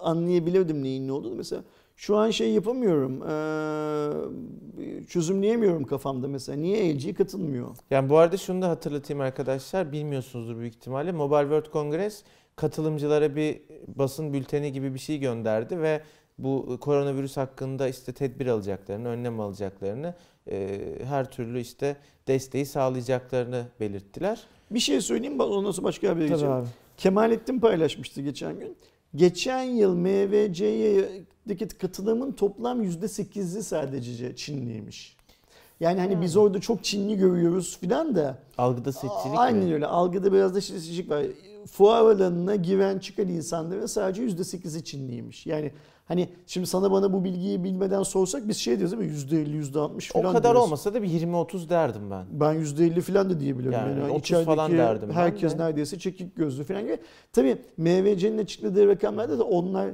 anlayabilirdim neyin ne olduğunu. Mesela şu an şey yapamıyorum. eee, çözümleyemiyorum kafamda mesela. Niye LG katılmıyor? Yani bu arada şunu da hatırlatayım arkadaşlar. Bilmiyorsunuzdur büyük ihtimalle. Mobile World Congress katılımcılara bir basın bülteni gibi bir şey gönderdi ve bu koronavirüs hakkında işte tedbir alacaklarını, önlem alacaklarını, e, her türlü işte desteği sağlayacaklarını belirttiler. Bir şey söyleyeyim bak ondan sonra başka habere geçelim. abi. Kemalettin paylaşmıştı geçen gün. Geçen yıl MVC'deki katılımın toplam %8'i sadece Çinliymiş. Yani hani biz orada çok Çinli görüyoruz filan da Algıda seçicilik aynen mi? öyle algıda biraz da seçicilik var. Fuar alanına giren çıkan insanların sadece %8'i Çinliymiş. Yani hani şimdi sana bana bu bilgiyi bilmeden sorsak biz şey diyoruz değil mi? %50, %60 O filan kadar diyoruz. olmasa da bir 20-30 derdim ben. Ben %50 falan da diyebilirim. Yani Yani, 30 içerideki falan derdim herkes de. neredeyse çekik gözlü falan gibi. Tabii MVC'nin açıkladığı rakamlarda da onlar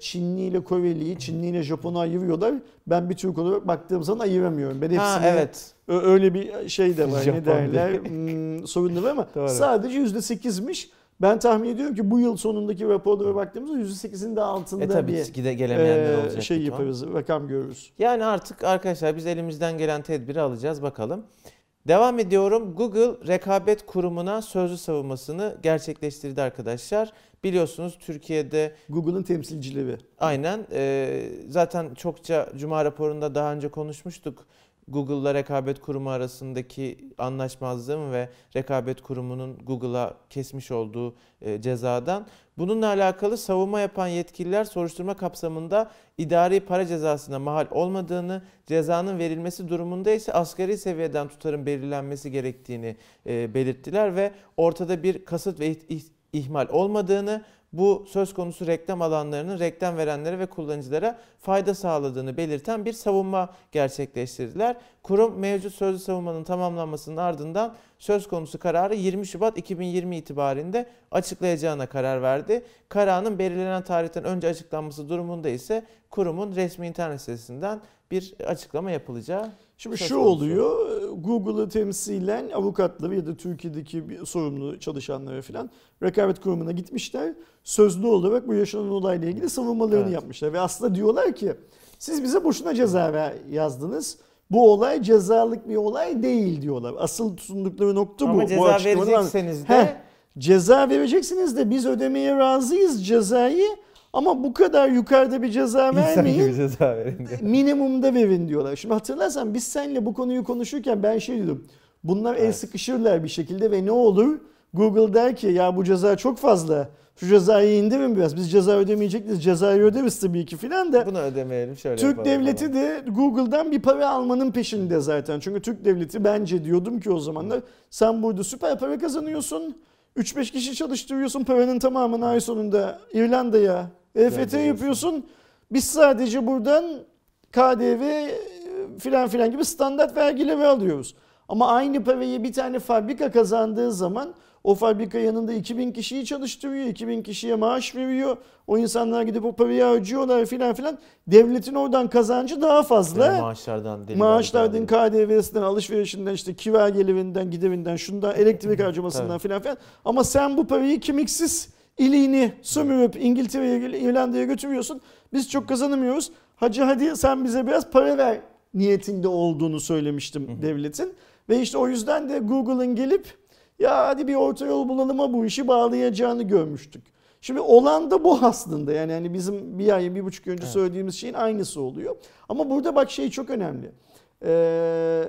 Çinli ile Koreli'yi, Çinli ile Japon'u ayırıyorlar. Ben bir Türk olarak baktığım zaman ayıramıyorum. Ben hepsini Ha evet. Öyle bir şey de var Japon ne derler hmm, sorun da var ama Doğru. sadece %8'miş. Ben tahmin ediyorum ki bu yıl sonundaki raporlara baktığımızda %8'in de altında E tabii bir gide gelemeyenler e, olacak. şey yaparız, rakam görürüz. Yani artık arkadaşlar biz elimizden gelen tedbiri alacağız bakalım. Devam ediyorum. Google rekabet kurumuna sözlü savunmasını gerçekleştirdi arkadaşlar. Biliyorsunuz Türkiye'de Google'ın temsilcileri. aynen e, zaten çokça Cuma raporunda daha önce konuşmuştuk. Google'la rekabet kurumu arasındaki anlaşmazlığın ve rekabet kurumunun Google'a kesmiş olduğu e, cezadan. Bununla alakalı savunma yapan yetkililer soruşturma kapsamında idari para cezasına mahal olmadığını, cezanın verilmesi durumunda ise asgari seviyeden tutarın belirlenmesi gerektiğini belirttiler ve ortada bir kasıt ve ih- ih- ihmal olmadığını, bu söz konusu reklam alanlarının reklam verenlere ve kullanıcılara fayda sağladığını belirten bir savunma gerçekleştirdiler. Kurum mevcut sözlü savunmanın tamamlanmasının ardından söz konusu kararı 20 Şubat 2020 itibarinde açıklayacağına karar verdi. Kararın belirlenen tarihten önce açıklanması durumunda ise kurumun resmi internet sitesinden bir açıklama yapılacağı Şimdi Söz şu konusu. oluyor, Google'ı temsilen avukatları ya da Türkiye'deki bir sorumlu çalışanları falan rekabet kurumuna gitmişler. Sözlü olarak bu yaşanan olayla ilgili savunmalarını Evet. yapmışlar. Ve aslında diyorlar ki siz bize boşuna ceza yazdınız. Bu olay cezalık bir olay değil diyorlar. Asıl tutundukları nokta bu. Ama bu ceza açıklamadan- verecekseniz Heh, de Ceza vereceksiniz de biz ödemeye razıyız cezayı ama bu kadar yukarıda bir ceza insan vermeyin gibi ceza verin diye. minimumda verin diyorlar. Şimdi hatırlarsan biz seninle bu konuyu konuşurken ben şey dedim. Bunlar el Evet. sıkışırlar bir şekilde ve ne olur? Google der ki ya bu ceza çok fazla. Şu cezayı indirin biraz. Biz ceza ödemeyecektiz. Cezayı öderiz tabii ki filan da. Bunu ödemeyelim şöyle Türk devleti falan. de Google'dan bir para almanın peşinde zaten. Çünkü Türk devleti bence diyordum ki o zamanlar sen burada süper para kazanıyorsun. 3-5 kişi çalıştırıyorsun paranın tamamını ay sonunda İrlanda'ya EFT yapıyorsun. Biz sadece buradan KDV e, filan filan gibi standart vergileri alıyoruz. Ama aynı parayı bir tane fabrika kazandığı zaman o fabrika yanında 2000 kişiyi çalıştırıyor, 2000 kişiye maaş veriyor. O insanlar gidip o parayı harcıyorlar filan filan. Devletin oradan kazancı daha fazla. Yani maaşlardan deli Maaşlardan. KDV'sinden, alışverişinden, işte kira gelirinden, giderinden, şundan, elektrik harcamasından filan filan. Ama sen bu parayı kimiksiz iliğini sömürüp İngiltere'ye, İrlanda'ya götürüyorsun. Biz çok kazanamıyoruz. Hacı hadi sen bize biraz para ver niyetinde olduğunu söylemiştim devletin. Ve işte o yüzden de Google'ın gelip ya hadi bir orta yol bulalıma bu işi bağlayacağını görmüştük. Şimdi olan da bu aslında yani hani bizim bir ay bir buçuk önce Evet. söylediğimiz şeyin aynısı oluyor. Ama burada bak şey çok önemli. Ee,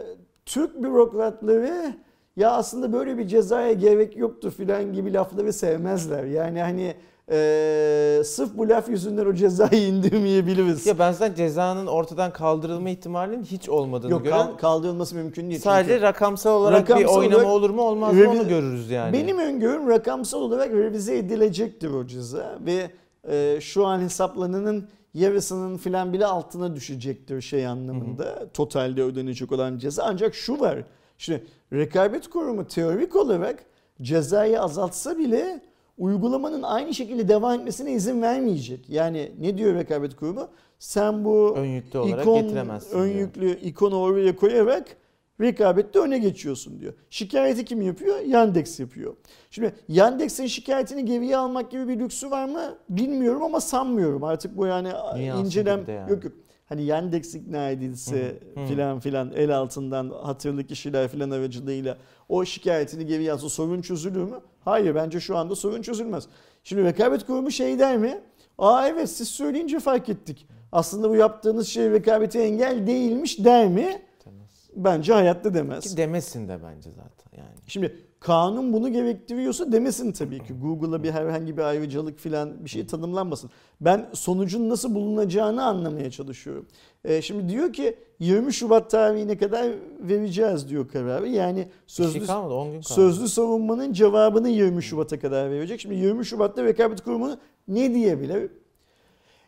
Türk bürokratları ya aslında böyle bir cezaya gerek yoktu filan gibi lafları sevmezler. Yani hani ee, sırf bu laf yüzünden o cezayı indirmeyebiliriz. Ya ben zaten cezanın ortadan kaldırılma ihtimalinin hiç olmadığını Yok gören kal- kaldırılması mümkün değil. sadece çünkü. rakamsal olarak bir Rakamsal oynama olarak olur mu olmaz mı onu görürüz yani. Benim öngörüm rakamsal olarak revize edilecektir o ceza ve e, şu an hesaplananın yarısının filan bile altına düşecektir şey anlamında. Totalde ödenecek olan ceza. Ancak şu var. Şimdi rekabet kurumu teorik olarak cezayı azaltsa bile uygulamanın aynı şekilde devam etmesine izin vermeyecek. Yani ne diyor rekabet kurumu? Sen bu ön yüklü olarak ikon, getiremezsin ön diyor. yüklü ikonu oraya koyarak rekabette öne geçiyorsun diyor. Şikayeti kim yapıyor? Yandex yapıyor. Şimdi Yandex'in şikayetini geriye almak gibi bir lüksü var mı? Bilmiyorum ama sanmıyorum. Artık bu yani alsın incelem yani? yok yok. Hani Yandex ikna edilse filan filan el altından hatırlı kişiler filan aracılığıyla o şikayetini geri alsa sorun çözülür mü? Hayır bence şu anda sorun çözülmez. Şimdi rekabet kurumu şey der mi? Aa evet siz söyleyince fark ettik. Aslında bu yaptığınız şey rekabete engel değilmiş der mi? Demez. Bence hayatta demez. Ki demesin de bence zaten yani. Şimdi kanun bunu gerektiriyorsa demesin tabii ki. Google'a bir herhangi bir ayrıcalık filan bir şey tanımlanmasın. Ben sonucun nasıl bulunacağını anlamaya çalışıyorum. Ee, şimdi diyor ki 20 Şubat tarihine kadar vereceğiz diyor kararı. Yani Bir sözlü şey kalmadı 10 gün. Sözlü savunmanın cevabını 20 Şubat'a kadar verecek. Şimdi 20 Şubat'ta rekabet kurumu ne diyebilir?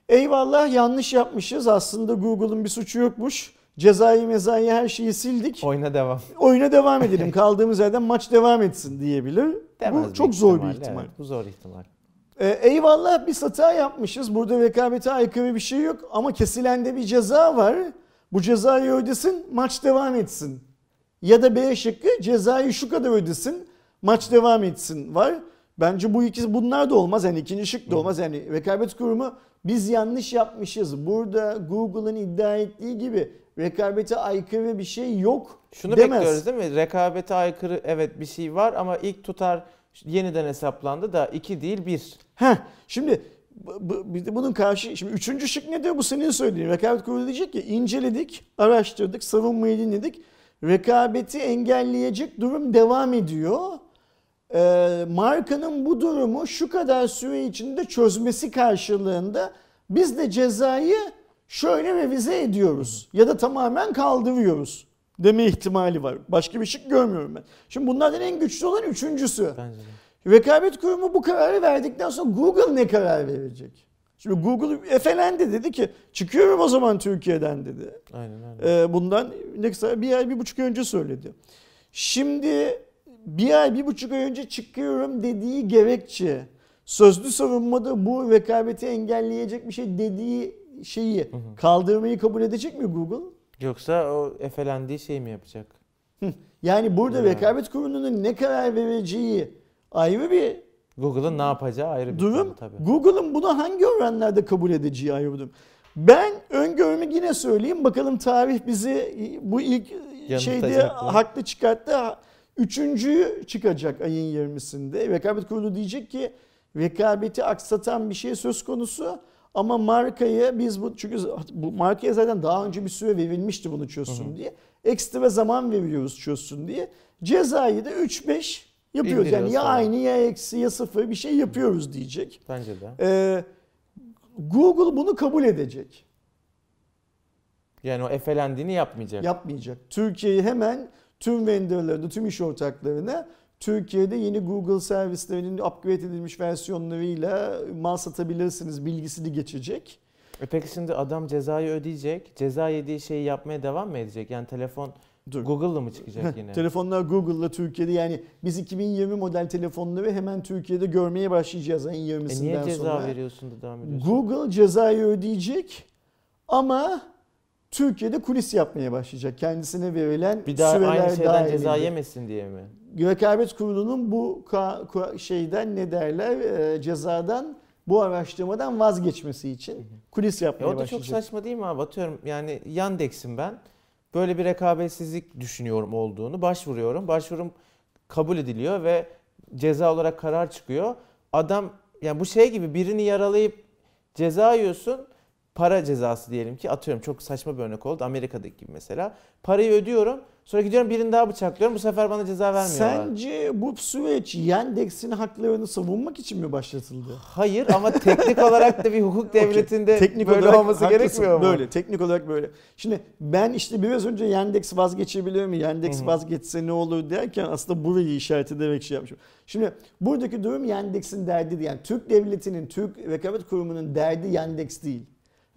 Eyvallah yanlış yapmışız. Aslında Google'ın bir suçu yokmuş. Cezayı mezayı her şeyi sildik. Oyuna devam. Oyuna devam edelim. Kaldığımız yerden maç devam etsin diyebilir. Demez Bu çok zor bir ihtimalle, ihtimal. evet, bu zor ihtimal. Ee, eyvallah biz hata yapmışız. Burada rekabete aykırı bir şey yok. Ama kesilen de bir ceza var. Bu cezayı ödesin, maç devam etsin. Ya da B şıkkı cezayı şu kadar ödesin, maç devam etsin var. Bence bu ikisi bunlar da olmaz. Yani ikinci şık da olmaz. Yani rekabet kurumu biz yanlış yapmışız. Burada Google'ın iddia ettiği gibi rekabete aykırı bir şey yok Şunu demez. bekliyoruz değil mi? Rekabete aykırı evet bir şey var ama ilk tutar yeniden hesaplandı da 2 değil 1. Heh, şimdi bunun karşı şimdi üçüncü şık ne diyor bu senin söylediğin rekabet kurulu diyecek ki inceledik araştırdık savunmayı dinledik rekabeti engelleyecek durum devam ediyor Ee, markanın bu durumu şu kadar süre içinde çözmesi karşılığında biz de cezayı şöyle revize ediyoruz ya da tamamen kaldırıyoruz deme ihtimali var. Başka bir şık görmüyorum ben. Şimdi bunlardan en güçlü olan üçüncüsü. Bence de. Rekabet kurumu bu kararı verdikten sonra Google ne karar verecek? Şimdi Google efelendi dedi ki çıkıyorum o zaman Türkiye'den dedi. Aynen öyle. Ee, bundan ne kadar bir ay bir buçuk ay önce söyledi. Şimdi bir ay bir buçuk ay önce çıkıyorum dediği gerekçe sözlü savunmada bu rekabeti engelleyecek bir şey dediği şeyi kaldırmayı kabul edecek mi Google? Yoksa o efelendiği şey mi yapacak? Yani burada Ya. rekabet kurulunun ne karar vereceği ayrı bir Google'ın ne yapacağı ayrı bir durum. tabii. Google'ın bunu hangi oranlarda kabul edeceği ayrı bir durum. Ben öngörümü yine söyleyeyim. Bakalım tarih bizi bu ilk şeyde Yanıltacak mı? haklı çıkarttı. Üçüncüyü çıkacak ayın 20'sinde. Rekabet Kurulu diyecek ki rekabeti aksatan bir şey söz konusu. Ama markaya biz bu çünkü bu markaya zaten daha önce bir süre verilmişti bunu çözsün diye. Ekstra zaman veriyoruz çözsün diye. Cezayı da 3-5 yapıyoruz. Yani ya falan. aynı ya eksi ya sıfır bir şey yapıyoruz diyecek. Bence de. Ee, Google bunu kabul edecek. Yani o efelendiğini yapmayacak. Yapmayacak. Türkiye'yi hemen tüm vendorlarına, tüm iş ortaklarına Türkiye'de yeni Google servislerinin upgrade edilmiş versiyonlarıyla mal satabilirsiniz bilgisini geçecek. E peki şimdi adam cezayı ödeyecek. Ceza yediği şeyi yapmaya devam mı edecek? Yani telefon Dur. Google'la mı çıkacak yine? Telefonlar Google'la Türkiye'de yani biz 2020 model telefonları hemen Türkiye'de görmeye başlayacağız ayın E 20'sinden niye ceza sonra. veriyorsun da devam ediyorsun? Google cezayı ödeyecek ama Türkiye'de kulis yapmaya başlayacak. Kendisine verilen Bir daha süreler aynı şeyden dahilinde. ceza yemesin diye mi? Rekabet Kurulu'nun bu şeyden ne derler e, cezadan bu araştırmadan vazgeçmesi için kulis Ya yapmaya o da çok başlayacak. saçma değil mi abi? Atıyorum yani Yandex'im ben. Böyle bir rekabetsizlik düşünüyorum olduğunu. Başvuruyorum. Başvurum kabul ediliyor ve ceza olarak karar çıkıyor. Adam yani bu şey gibi birini yaralayıp ceza yiyorsun. Para cezası diyelim ki atıyorum çok saçma bir örnek oldu. Amerika'daki gibi mesela. Parayı ödüyorum. Sonra gidiyorum birini daha bıçaklıyorum. Bu sefer bana ceza vermiyorlar. Sence bu süreç Yandex'in haklarını savunmak için mi başlatıldı? Hayır ama teknik olarak da bir hukuk devletinde Okey. Teknik böyle olarak olması haklısın. gerekmiyor mu? Böyle, teknik olarak böyle. Şimdi ben işte biraz önce Yandex vazgeçebilir mi? Yandex Hı hı. vazgeçse ne olur derken aslında burayı işaret ederek şey yapmışım. Şimdi buradaki durum Yandex'in derdi değil. Yani Türk devletinin, Türk Rekabet Kurumu'nun derdi Yandex değil.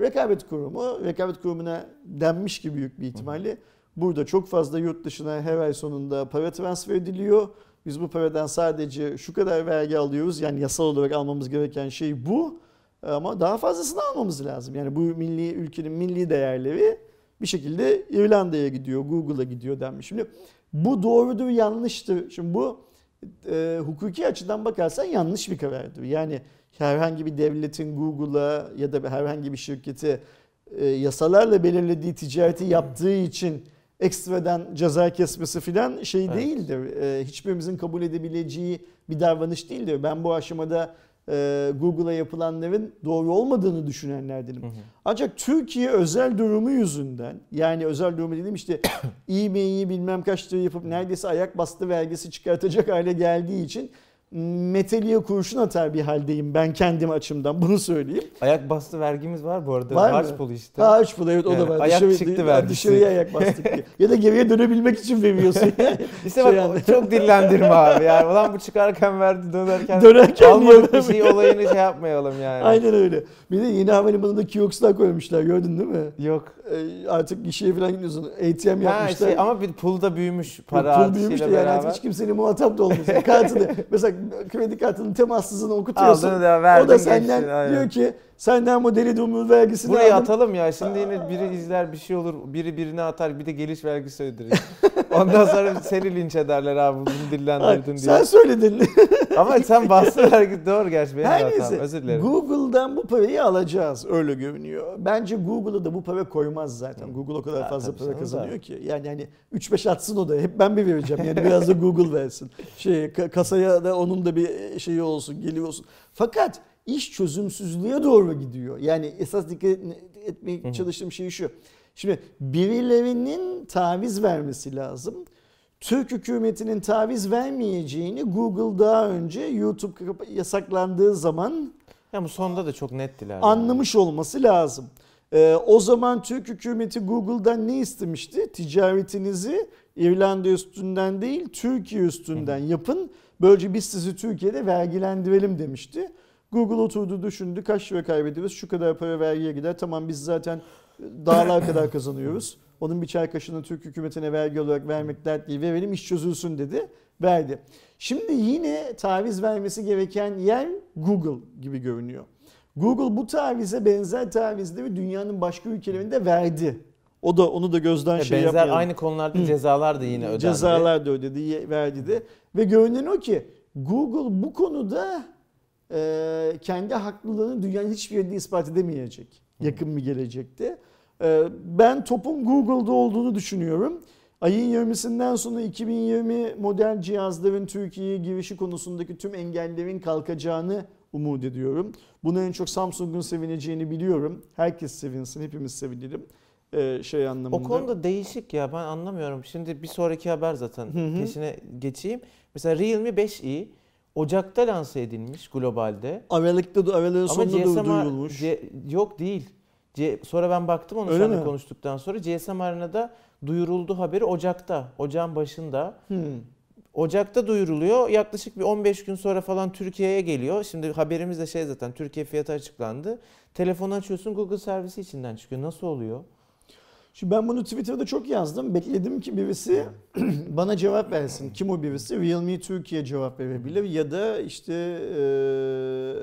Rekabet Kurumu, Rekabet Kurumu'na denmiş gibi büyük bir ihtimalle burada çok fazla yurt dışına her ay sonunda para transfer ediliyor. Biz bu paradan sadece şu kadar vergi alıyoruz. Yani yasal olarak almamız gereken şey bu. Ama daha fazlasını almamız lazım. Yani bu milli ülkenin milli değerleri bir şekilde İrlanda'ya gidiyor, Google'a gidiyor denmiş. Şimdi bu doğrudur, yanlıştır. Şimdi bu e, hukuki açıdan bakarsan yanlış bir karardır. Yani herhangi bir devletin Google'a ya da herhangi bir şirkete e, yasalarla belirlediği ticareti yaptığı için ekstradan ceza kesmesi filan şey Evet. değildir. E, hiçbirimizin kabul edebileceği bir davranış değildir. Ben bu aşamada e, Google'a yapılanların doğru olmadığını düşünenlerdenim. Hı hı. Ancak Türkiye özel durumu yüzünden yani özel durumu dediğim işte e-mail'i bilmem kaç lira yapıp neredeyse ayak bastı vergisi çıkartacak hale geldiği için meteliğe kurşun atar bir haldeyim ben kendim açımdan bunu söyleyeyim. Ayak bastı vergimiz var bu arada. Var? Harç pulu işte. Harç pulu evet o da var. ayak Dışarı- çıktı vergisi. Dışarıya ayak bastık diye. Ya da geriye dönebilmek için veriyorsun. yani. İşte Şey bak yani. çok dillendirme abi yani. Ulan bu çıkarken verdi dönerken, Dönerken almadık bir şey olayını şey yapmayalım yani. Aynen öyle. Bir de yeni havalimanında kiosklar koymuşlar gördün değil mi? Yok. Ee, artık gişeye falan gidiyorsun. ATM Ha, yapmışlar. şey, ama bir pul da büyümüş para Pul büyümüş de yani beraber. artık hiç kimsenin muhatap da olmasın. Kartını mesela kredi kartının temassızını okutuyorsun. Aldığını da verdin o da geçtin, senden aynen. diyor ki senden bu deli dumur vergisini Buraya aldım. atalım ya. Şimdi yine biri izler bir şey olur. Biri birine atar. Bir de geliş vergisi öderiz. Ondan sonra seni linç ederler abi bunu dillendirdin diye. sen söyledin. Ama sen bastın hareket doğru gerçi benim Her neyse Özür dilerim. Google'dan bu parayı alacağız öyle görünüyor. Bence Google'a da bu para koymaz zaten. Google o kadar Ya, fazla para kazanıyor da. ki. Yani hani 3-5 atsın o da hep ben mi vereceğim? Yani biraz da Google versin. Şey ka- kasaya da onun da bir şeyi olsun, geliyor olsun. Fakat iş çözümsüzlüğe doğru gidiyor. Yani esas dikkat etmeye çalıştığım şey şu. Şimdi birilerinin taviz vermesi lazım. Türk hükümetinin taviz vermeyeceğini Google daha önce YouTube yasaklandığı zaman Ya bu sonda da çok nettiler. yani. anlamış olması lazım. Ee, o zaman Türk hükümeti Google'dan ne istemişti? Ticaretinizi İrlanda üstünden değil Türkiye üstünden yapın. Böylece biz sizi Türkiye'de vergilendirelim demişti. Google oturdu düşündü kaç lira kaybediyoruz şu kadar para vergiye gider tamam biz zaten dağlar kadar kazanıyoruz. Onun bir çay kaşığını Türk hükümetine vergi olarak vermek dert değil verelim iş çözülsün dedi verdi. Şimdi yine taviz vermesi gereken yer Google gibi görünüyor. Google bu tavize benzer tavizleri dünyanın başka ülkelerinde verdi. O da onu da gözden Ya şey benzer yapmayalım. aynı konularda cezalar da yine ödendi. Cezalar da ödedi, verdi de. Ve görünen o ki Google bu konuda e, kendi haklılığını dünyanın hiçbir yerinde ispat edemeyecek. Yakın bir gelecekte. E, ben topun Google'da olduğunu düşünüyorum. Ayın 20'sinden sonra 2020 model cihazların Türkiye'ye girişi konusundaki tüm engellerin kalkacağını umut ediyorum. Bunu en çok Samsung'un sevineceğini biliyorum. Herkes sevinsin, hepimiz sevinelim. E, şey anlamında. O konuda değişik ya ben anlamıyorum. Şimdi bir sonraki haber zaten Hı hı. peşine geçeyim. Mesela Realme 5i Ocak'ta lanse edilmiş globalde. Aralıkta da aralığın Ama sonunda da GSM duyurulmuş. Yok değil. Sonra ben baktım onu Öyle seninle mi? konuştuktan sonra GSM Arena'da duyuruldu haberi Ocak'ta. Ocağın başında. Hmm. Ocak'ta duyuruluyor. Yaklaşık bir 15 gün sonra falan Türkiye'ye geliyor. Şimdi haberimiz de şey zaten Türkiye fiyatı açıklandı. Telefonu açıyorsun Google servisi içinden çıkıyor. Nasıl oluyor? Şimdi ben bunu Twitter'da çok yazdım. Bekledim ki birisi bana cevap versin. Kim o birisi? Realme Türkiye cevap verebilir ya da işte eee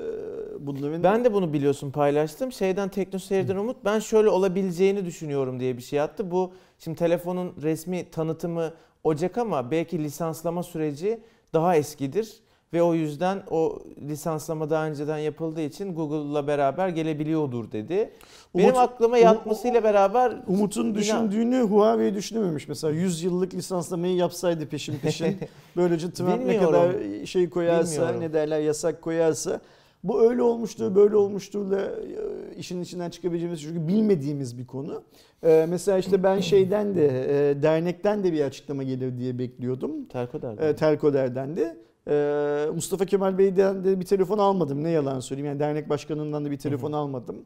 bunların Ben de bunu biliyorsun paylaştım. Şeyden TeknoSeyir'den Umut ben şöyle olabileceğini düşünüyorum diye bir şey attı. Bu şimdi telefonun resmi tanıtımı Ocak ama belki lisanslama süreci daha eskidir. Ve o yüzden o lisanslama daha önceden yapıldığı için Google'la beraber gelebiliyordur dedi. Benim Umut- aklıma yatmasıyla beraber Umut'un düşündüğünü Huawei düşünememiş. Mesela 100 yıllık lisanslamayı yapsaydı peşin peşin. Böylece Trump ne kadar şey koyarsa, Bilmiyorum. ne derler yasak koyarsa bu öyle olmuştur, böyle olmuşturla e, işin içinden çıkabileceğimiz çünkü bilmediğimiz bir konu. Ee, mesela işte ben şeyden de e, dernekten de bir açıklama gelir diye bekliyordum. Terko derdi. E, Telkoder'den de. Ee, Mustafa Kemal Bey'den de bir telefon almadım. Ne yalan söyleyeyim. Yani dernek başkanından da bir telefon almadım.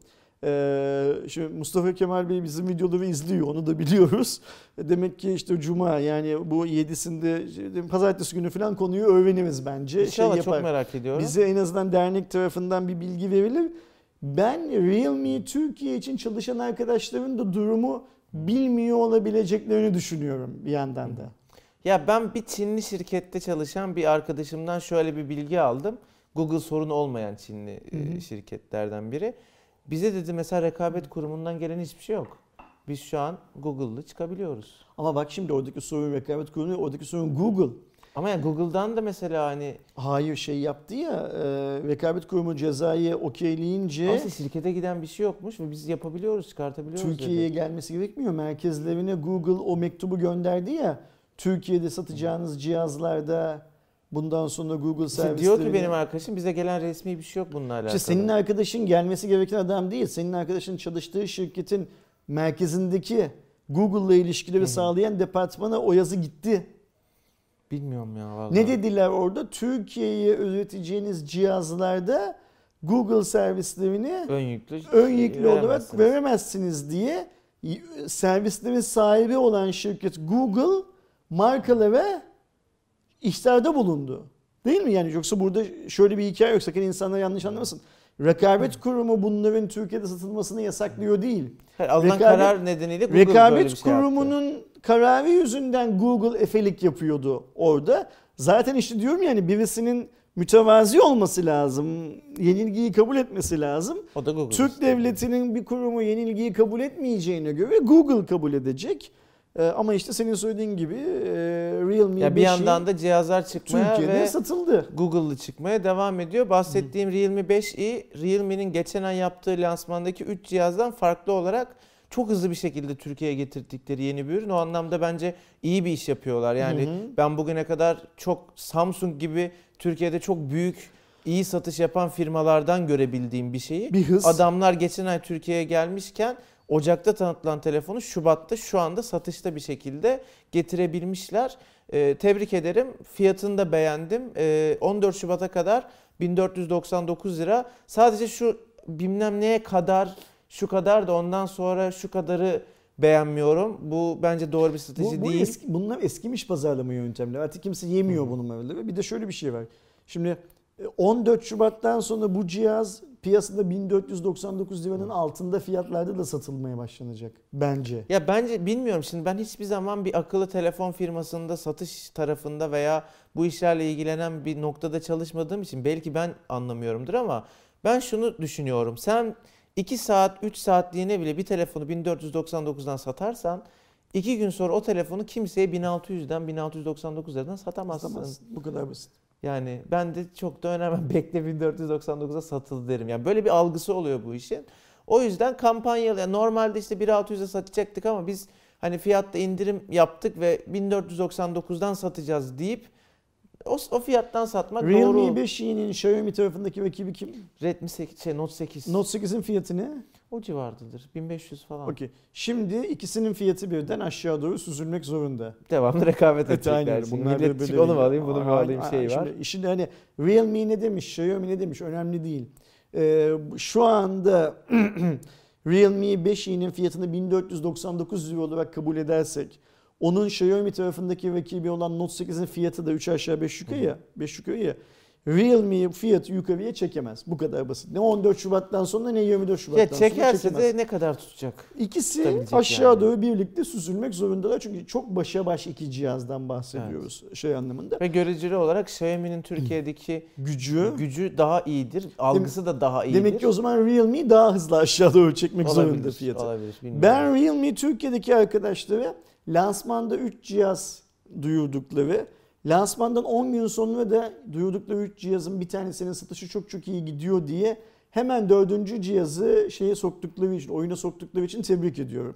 Ee, şimdi Mustafa Kemal Bey bizim videoları izliyor. Onu da biliyoruz. Demek ki işte Cuma yani bu 7'sinde işte pazartesi günü falan konuyu öğreniriz bence. İnşallah şey çok yapar. merak ediyorum. Bize en azından dernek tarafından bir bilgi verilir. Ben Realme Türkiye için çalışan arkadaşların da durumu bilmiyor olabileceklerini düşünüyorum bir yandan da. Ya ben bir Çinli şirkette çalışan bir arkadaşımdan şöyle bir bilgi aldım. Google sorunu olmayan Çinli e, Hı hı. şirketlerden biri. Bize dedi mesela rekabet kurumundan gelen hiçbir şey yok. Biz şu an Google'lı çıkabiliyoruz. Ama bak şimdi oradaki sorun rekabet kurumu, oradaki sorun Google. Ama yani Google'dan da mesela hani Hayır şey yaptı ya, e, rekabet kurumu cezayı okeyleyince aslında şirkete giden bir şey yokmuş ve biz yapabiliyoruz, çıkartabiliyoruz Türkiye'ye dedi. gelmesi gerekmiyor. Merkezlerine Google o mektubu gönderdi ya. Türkiye'de satacağınız cihazlarda bundan sonra Google İşte servisleri... diyor ki benim arkadaşım bize gelen resmi bir şey yok bununla alakalı. İşte senin arkadaşın gelmesi gereken adam değil. Senin arkadaşın çalıştığı şirketin merkezindeki Google'la ilişkileri sağlayan departmana o yazı gitti. Bilmiyorum ya vallahi. Ne dediler orada? Türkiye'ye üreteceğiniz cihazlarda Google servislerini Ön yüklü. ön yüklü olarak veremezsiniz diye servislerin sahibi olan şirket Google markalara ihtarda bulundu. Değil mi? Yani yoksa burada şöyle bir hikaye yok. Sakın insanlar yanlış anlamasın. Rekabet kurumu bunların Türkiye'de satılmasını yasaklıyor değil. Hayır, alınan Rekabet- karar nedeniyle Google böyle bir Rekabet şey yaptı. kurumunun kararı yüzünden Google efelik yapıyordu orada. Zaten işte diyorum yani birisinin mütevazi olması lazım. Yenilgiyi kabul etmesi lazım. O da Google. Türk işte. devletinin bir kurumu yenilgiyi kabul etmeyeceğine göre Google kabul edecek. E, ama işte senin söylediğin gibi e, Realme Ya bir 5'i yandan da cihazlar çıkmaya Türkiye'de ve satıldı. Google'lı çıkmaya devam ediyor. Bahsettiğim Realme 5i, Realme'nin geçen ay yaptığı lansmandaki 3 cihazdan farklı olarak çok hızlı bir şekilde Türkiye'ye getirdikleri yeni bir ürün. O anlamda bence iyi bir iş yapıyorlar. Yani Hı hı. ben bugüne kadar çok Samsung gibi Türkiye'de çok büyük iyi satış yapan firmalardan görebildiğim bir şeyi. Bir hız. Adamlar geçen ay Türkiye'ye gelmişken Ocak'ta tanıtılan telefonu Şubat'ta şu anda satışta bir şekilde getirebilmişler. Ee, tebrik ederim. Fiyatını da beğendim. Ee, 14 Şubat'a kadar 1499 lira. Sadece şu bilmem neye kadar şu kadar da ondan sonra şu kadarı beğenmiyorum. Bu bence doğru bir strateji Bu, bu değil. eski, bunlar eskimiş pazarlama yöntemleri. Artık kimse yemiyor bunun böyle. Bir de şöyle bir şey var. Şimdi e, 14 Şubat'tan sonra bu cihaz piyasada 1499 liranın altında fiyatlarda da satılmaya başlanacak bence. Ya bence bilmiyorum şimdi ben hiçbir zaman bir akıllı telefon firmasında satış tarafında veya bu işlerle ilgilenen bir noktada çalışmadığım için belki ben anlamıyorumdur ama ben şunu düşünüyorum. Sen 2 saat 3 saatliğine bile bir telefonu 1499'dan satarsan 2 gün sonra o telefonu kimseye 1600'den 1699 liradan satamazsın. Satamazsın. Bu kadar basit. Yani ben de çok da önemli bekle 1499'a satıldı derim. Yani böyle bir algısı oluyor bu işin. O yüzden kampanyalı yani normalde işte 1600'e satacaktık ama biz hani fiyatta indirim yaptık ve 1499'dan satacağız deyip o, o fiyattan satmak Realme doğru. 5i'nin Xiaomi tarafındaki rakibi kim? Redmi 8, şey Note 8 Note 8'in fiyatı ne? O civardadır. 1500 falan. Okey. Şimdi ikisinin fiyatı birden aşağı doğru süzülmek zorunda. Devamlı rekabet Evet, aynen edecekler. Şimdi Bunlar millet çık onu mu alayım bunu mu Aynen, alayım aynen. şey var. Şimdi işin hani Realme ne demiş, Xiaomi ne demiş önemli değil. Ee, şu anda Realme 5i'nin fiyatını 1499 lira olarak kabul edersek onun Xiaomi tarafındaki rakibi olan Note 8'in fiyatı da 3 aşağı 5 yukarı ya. 5 yukarı ya. Realme fiyatı yukarıya çekemez. Bu kadar basit. Ne 14 Şubat'tan sonra ne 24 Şubat'tan Ya sonra çekerse çekemez. de ne kadar tutacak? İkisi aşağı yani. doğru birlikte süzülmek zorundalar. Çünkü çok başa baş iki cihazdan bahsediyoruz şey anlamında. Ve göreceli olarak Xiaomi'nin Türkiye'deki Gücü. gücü daha iyidir. Algısı da daha iyidir. Demek ki o zaman Realme daha hızlı aşağı doğru çekmek zorunda olabilir, fiyatı. olabilir. bilmiyorum. Ben Realme Türkiye'deki arkadaşlara lansmanda 3 cihaz duyurdukları, lansmandan 10 gün sonra da duyurdukları 3 cihazın bir tanesinin satışı çok çok iyi gidiyor diye hemen dördüncü cihazı şeye soktukları için, oyuna soktukları için tebrik ediyorum.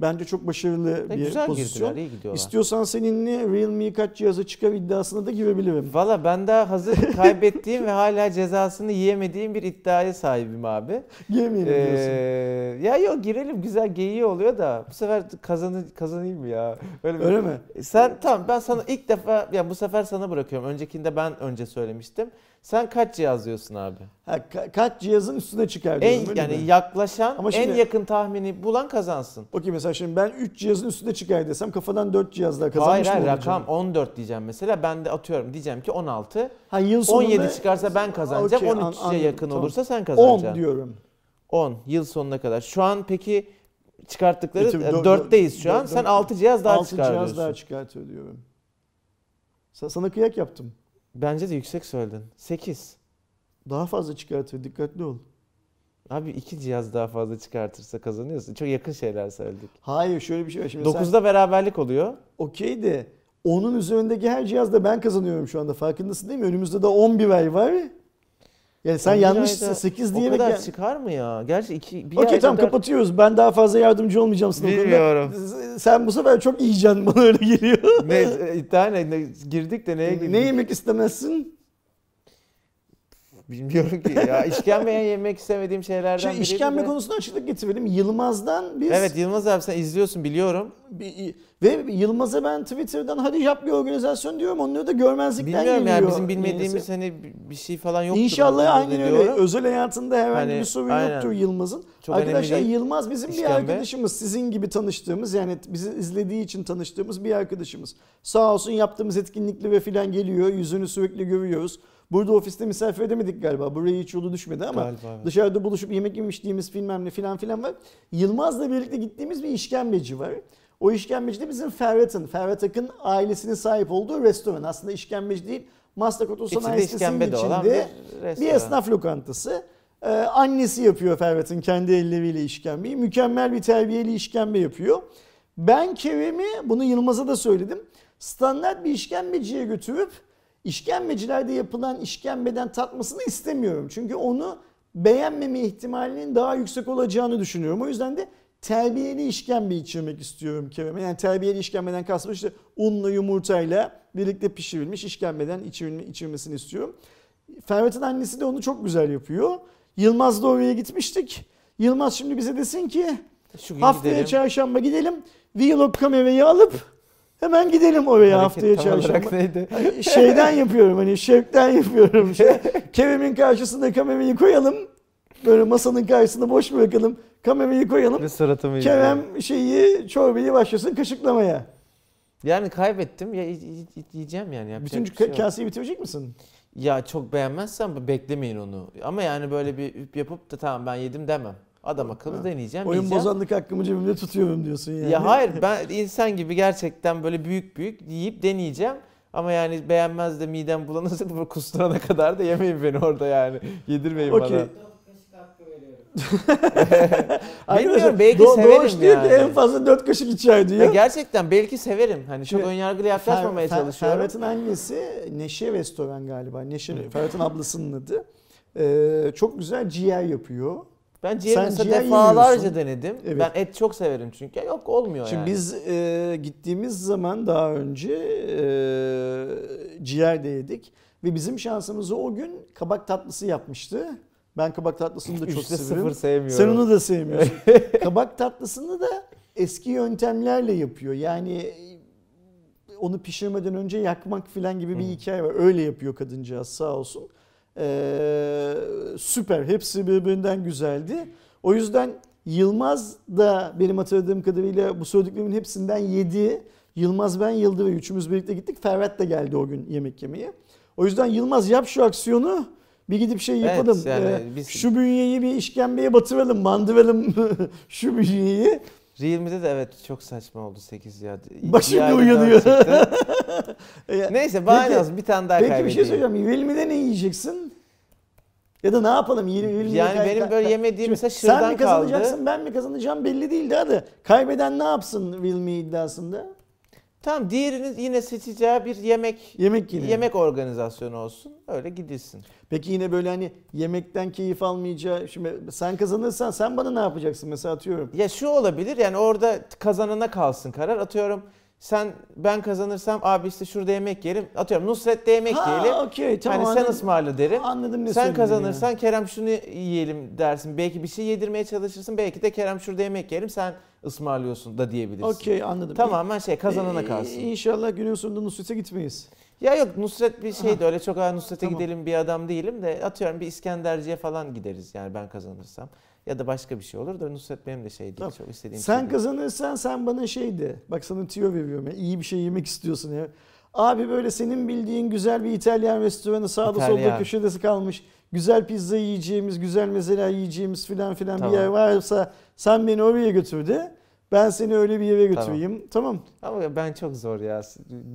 Bence çok başarılı Ve bir güzel pozisyon. girdiler, iyi gidiyorlar. İstiyorsan seninle Realme kaç cihaza çıkar iddiasına da girebilirim. Valla ben daha hazır kaybettiğim ve hala cezasını yiyemediğim bir iddiaya sahibim abi. Girmeyelim Ee, diyorsun. ya yok girelim güzel geyiği oluyor da bu sefer kazanı, kazanayım ya? Öyle, bir- Öyle mi? Sen tamam ben sana ilk defa ya bu sefer sana bırakıyorum. Öncekinde ben önce söylemiştim. Sen kaç cihaz diyorsun abi? Ha, ka- kaç cihazın üstüne çıkar diyorum, En yani mi? yaklaşan, Ama en şimdi- yakın tahmini bulan kazansın. Okey mesela şimdi ben 3 cihazın üstüne çıkar desem kafadan 4 cihaz daha kazanmış Hayır hayır mı olacağım? rakam 14 diyeceğim mesela. Ben de atıyorum diyeceğim ki 16. Ha, yıl sonunda 17 çıkarsa ben kazanacağım. Okey, an- 13'e anladım, yakın tamam. olursa sen 10 kazanacaksın. diyorum. 10 yıl sonuna kadar. Şu an peki çıkarttıkları E tabii, dört- 4'teyiz şu an. Sen dört- 6 cihaz daha 6 cihaz çıkarıyorsun. daha çıkartıyor diyorum. Sa- Sana kıyak yaptım. Bence de yüksek söyledin. 8. Daha fazla çıkartıyor dikkatli ol. Abi 2 cihaz daha fazla çıkartırsa kazanıyorsun. Çok yakın şeyler söyledik. Hayır şöyle bir şey var. Şimdi sen 9'da beraberlik oluyor. okey de onun üzerindeki her cihazda ben kazanıyorum şu anda. Farkındasın değil mi? Önümüzde de 11 ay var. Yani sen 11 yanlış ayda 8 O diyerek... kadar yani- çıkar mı ya? Gerçi 2 bir Okey tamam kadar- kapatıyoruz. Ben daha fazla yardımcı olmayacağım sana o konuda. Bilmiyorum. Sen bu sefer çok yiyeceksin bana öyle geliyor. Ne e, iddia ne? Ne- Girdik de neye girdik? ne yemek istemezsin? Bilmiyorum ki ya. İşkembe yemek istemediğim şeylerden Şey, biriydi işkembe de. konusunda açıklık getirelim. Yılmaz'dan biz Evet Yılmaz abi sen izliyorsun biliyorum. bir- ve Yılmaz'a ben Twitter'dan hadi yap bir organizasyon diyorum. Onları da görmezlikten Bilmiyorum geliyor. ya bizim bilmediğimiz niyeyse. hani bir şey falan yoktur. İnşallah aynen öyle. Özel hayatında herhangi Hani, bir sorun aynen. yoktur Yılmaz'ın. Çok Arkadaşlar. Yılmaz bizim bir İşkembe. arkadaşımız. Sizin gibi tanıştığımız yani bizi izlediği için tanıştığımız bir arkadaşımız. Sağ olsun yaptığımız etkinliklere falan geliyor. Yüzünü sürekli görüyoruz. Burada ofiste misafir edemedik galiba. Buraya hiç yolu düşmedi ama Galiba, evet. dışarıda buluşup yemek yemiştiğimiz bilmem ne filan filan var. Yılmaz'la birlikte gittiğimiz bir işkembeci var. O işkembeci de bizim Ferhat'ın, Ferhat Akın ailesinin sahip olduğu restoran. Aslında işkembeci değil, Maslak de olan içinde bir bir esnaf lokantası. Ee, annesi yapıyor Ferhat'ın kendi elleriyle işkembeyi. Mükemmel bir terbiyeli işkembe yapıyor. Ben Kerem'i bunu Yılmaz'a da söyledim. Standart bir işkembeciye götürüp işkembecilerde yapılan işkembeden tatmasını istemiyorum. Çünkü onu beğenmeme ihtimalinin daha yüksek olacağını düşünüyorum. O yüzden de terbiyeli işkembe içirmek istiyorum Kerem'e. Yani terbiyeli işkembeden kastım işte unla yumurtayla birlikte pişirilmiş işkembeden içirilme, içirmesini istiyorum. Ferhat'ın annesi de onu çok güzel yapıyor. Yılmaz da oraya gitmiştik. Yılmaz şimdi bize desin ki Şu haftaya gidelim. çarşamba gidelim. Vlog kamerayı alıp hemen gidelim oraya Hareket haftaya tam çarşamba. olarak neydi? Hani şeyden yapıyorum hani şevkten yapıyorum. Şey, Kerem'in karşısına kamerayı koyalım. Böyle masanın karşısında boş bırakalım. Kamerayı koyalım. Ve suratımı. Kerem şeyi çorbayı başlasın kaşıklamaya. Yani kaybettim. Ya, yiyeceğim yani. Yapacak Bütün bir şey yok. kaseyi bitirecek misin? Ya çok beğenmezsem beklemeyin onu. Ama yani böyle bir yapıp da tamam ben yedim demem. Adam akıllı Ha. deneyeceğim, Oyun yiyeceğim. bozanlık hakkımı cebimde tutuyorum diyorsun yani. Ya hayır ben insan gibi gerçekten böyle büyük büyük yiyip deneyeceğim. Ama yani beğenmez de midem bulanırsa böyle kusturana kadar da yemeyin beni orada yani. Yedirmeyin Okey. bana. Arkadaşlar, Bilmiyorum, belki Do- severim Doğuş diyor ki yani. en fazla 4 kaşık içer diyor. Ya gerçekten belki severim. Hani çok önyargılı yaklaşmamaya Fer- çalışıyorum. Ferhat'ın annesi Neşe Restoran galiba. Neşe, Ferhat'ın ablasının adı. Ee, çok güzel ciğer yapıyor. Ben ciğeri Sen mesela ciğer defalarca denedim. Evet. Ben et çok severim çünkü. Yok olmuyor Şimdi yani. biz e, gittiğimiz zaman daha önce e, ciğer de yedik. Ve bizim şansımızı o gün kabak tatlısı yapmıştı. Ben kabak tatlısını da çok Üçte severim. sevmiyorum. Sen onu da sevmiyorsun. kabak tatlısını da eski yöntemlerle yapıyor. Yani onu pişirmeden önce yakmak falan gibi bir hikaye var. Öyle yapıyor kadıncağız sağ olsun. Ee, süper. Hepsi birbirinden güzeldi. O yüzden Yılmaz da benim hatırladığım kadarıyla bu söylediklerimin hepsinden yedi. Yılmaz ben Yıldı ve üçümüz birlikte gittik. Ferhat da geldi o gün yemek yemeye. O yüzden Yılmaz yap şu aksiyonu. Bir gidip şey Evet, yapalım. yani Ee, biz- Şu bünyeyi bir işkembeye batıralım, mandıralım şu bünyeyi. Realme'de de evet çok saçma oldu 8 ya. Bir şimdi ayda uyanıyor. Neyse Peki- olsun bir tane daha Peki bir kaybedeyim. şey söyleyeceğim. Velmi'de ne yiyeceksin? Ya da ne yapalım? Velmi'de Yani kay- benim böyle yemediğim mesela Sen şırdan mi kaldı. kazanacaksın ben mi kazanacağım belli değil daha da. Kaybeden ne yapsın Vilmi iddiasında? Tamam diğerinin yine seçeceği bir yemek Yemek yine. yemek organizasyonu olsun. Öyle gidilsin. Peki yine böyle hani yemekten keyif almayacağı. Şimdi sen kazanırsan sen bana ne yapacaksın mesela atıyorum. Ya şu olabilir yani orada kazanana kalsın karar. Atıyorum sen ben kazanırsam abi işte şurada yemek yerim. Atıyorum Nusret'te yemek yiyelim. Ha okey tamam. hani sen ısmarla derim. Anladım ne Sen kazanırsan Kerem şunu yiyelim dersin. Belki bir şey yedirmeye çalışırsın. Belki de Kerem şurada yemek yerim sen ısmarlıyorsun da diyebilirsin. Okey anladım. Tamamen şey kazanana Ee, kalsın. İnşallah günün sonunda Nusret'e gitmeyiz. Ya yok Nusret bir şeydi öyle çok ha Nusret'e Tamam. gidelim bir adam değilim de atıyorum bir İskenderci'ye falan gideriz yani ben kazanırsam. Ya da başka bir şey olur da Nusret benim de şey değil Tamam. çok istediğim Sen şey değil. kazanırsan sen bana şey de. Bak sana tüyo veriyorum. ya, iyi bir şey yemek istiyorsun ya. Abi böyle senin bildiğin güzel bir İtalyan restoranı sağda solda İtalyan. köşede kalmış. Güzel pizza yiyeceğimiz, güzel mezeler yiyeceğimiz filan filan Tamam. bir yer varsa sen beni oraya götür de. Ben seni öyle bir yere götüreyim. Tamam. Ama ben çok zor ya.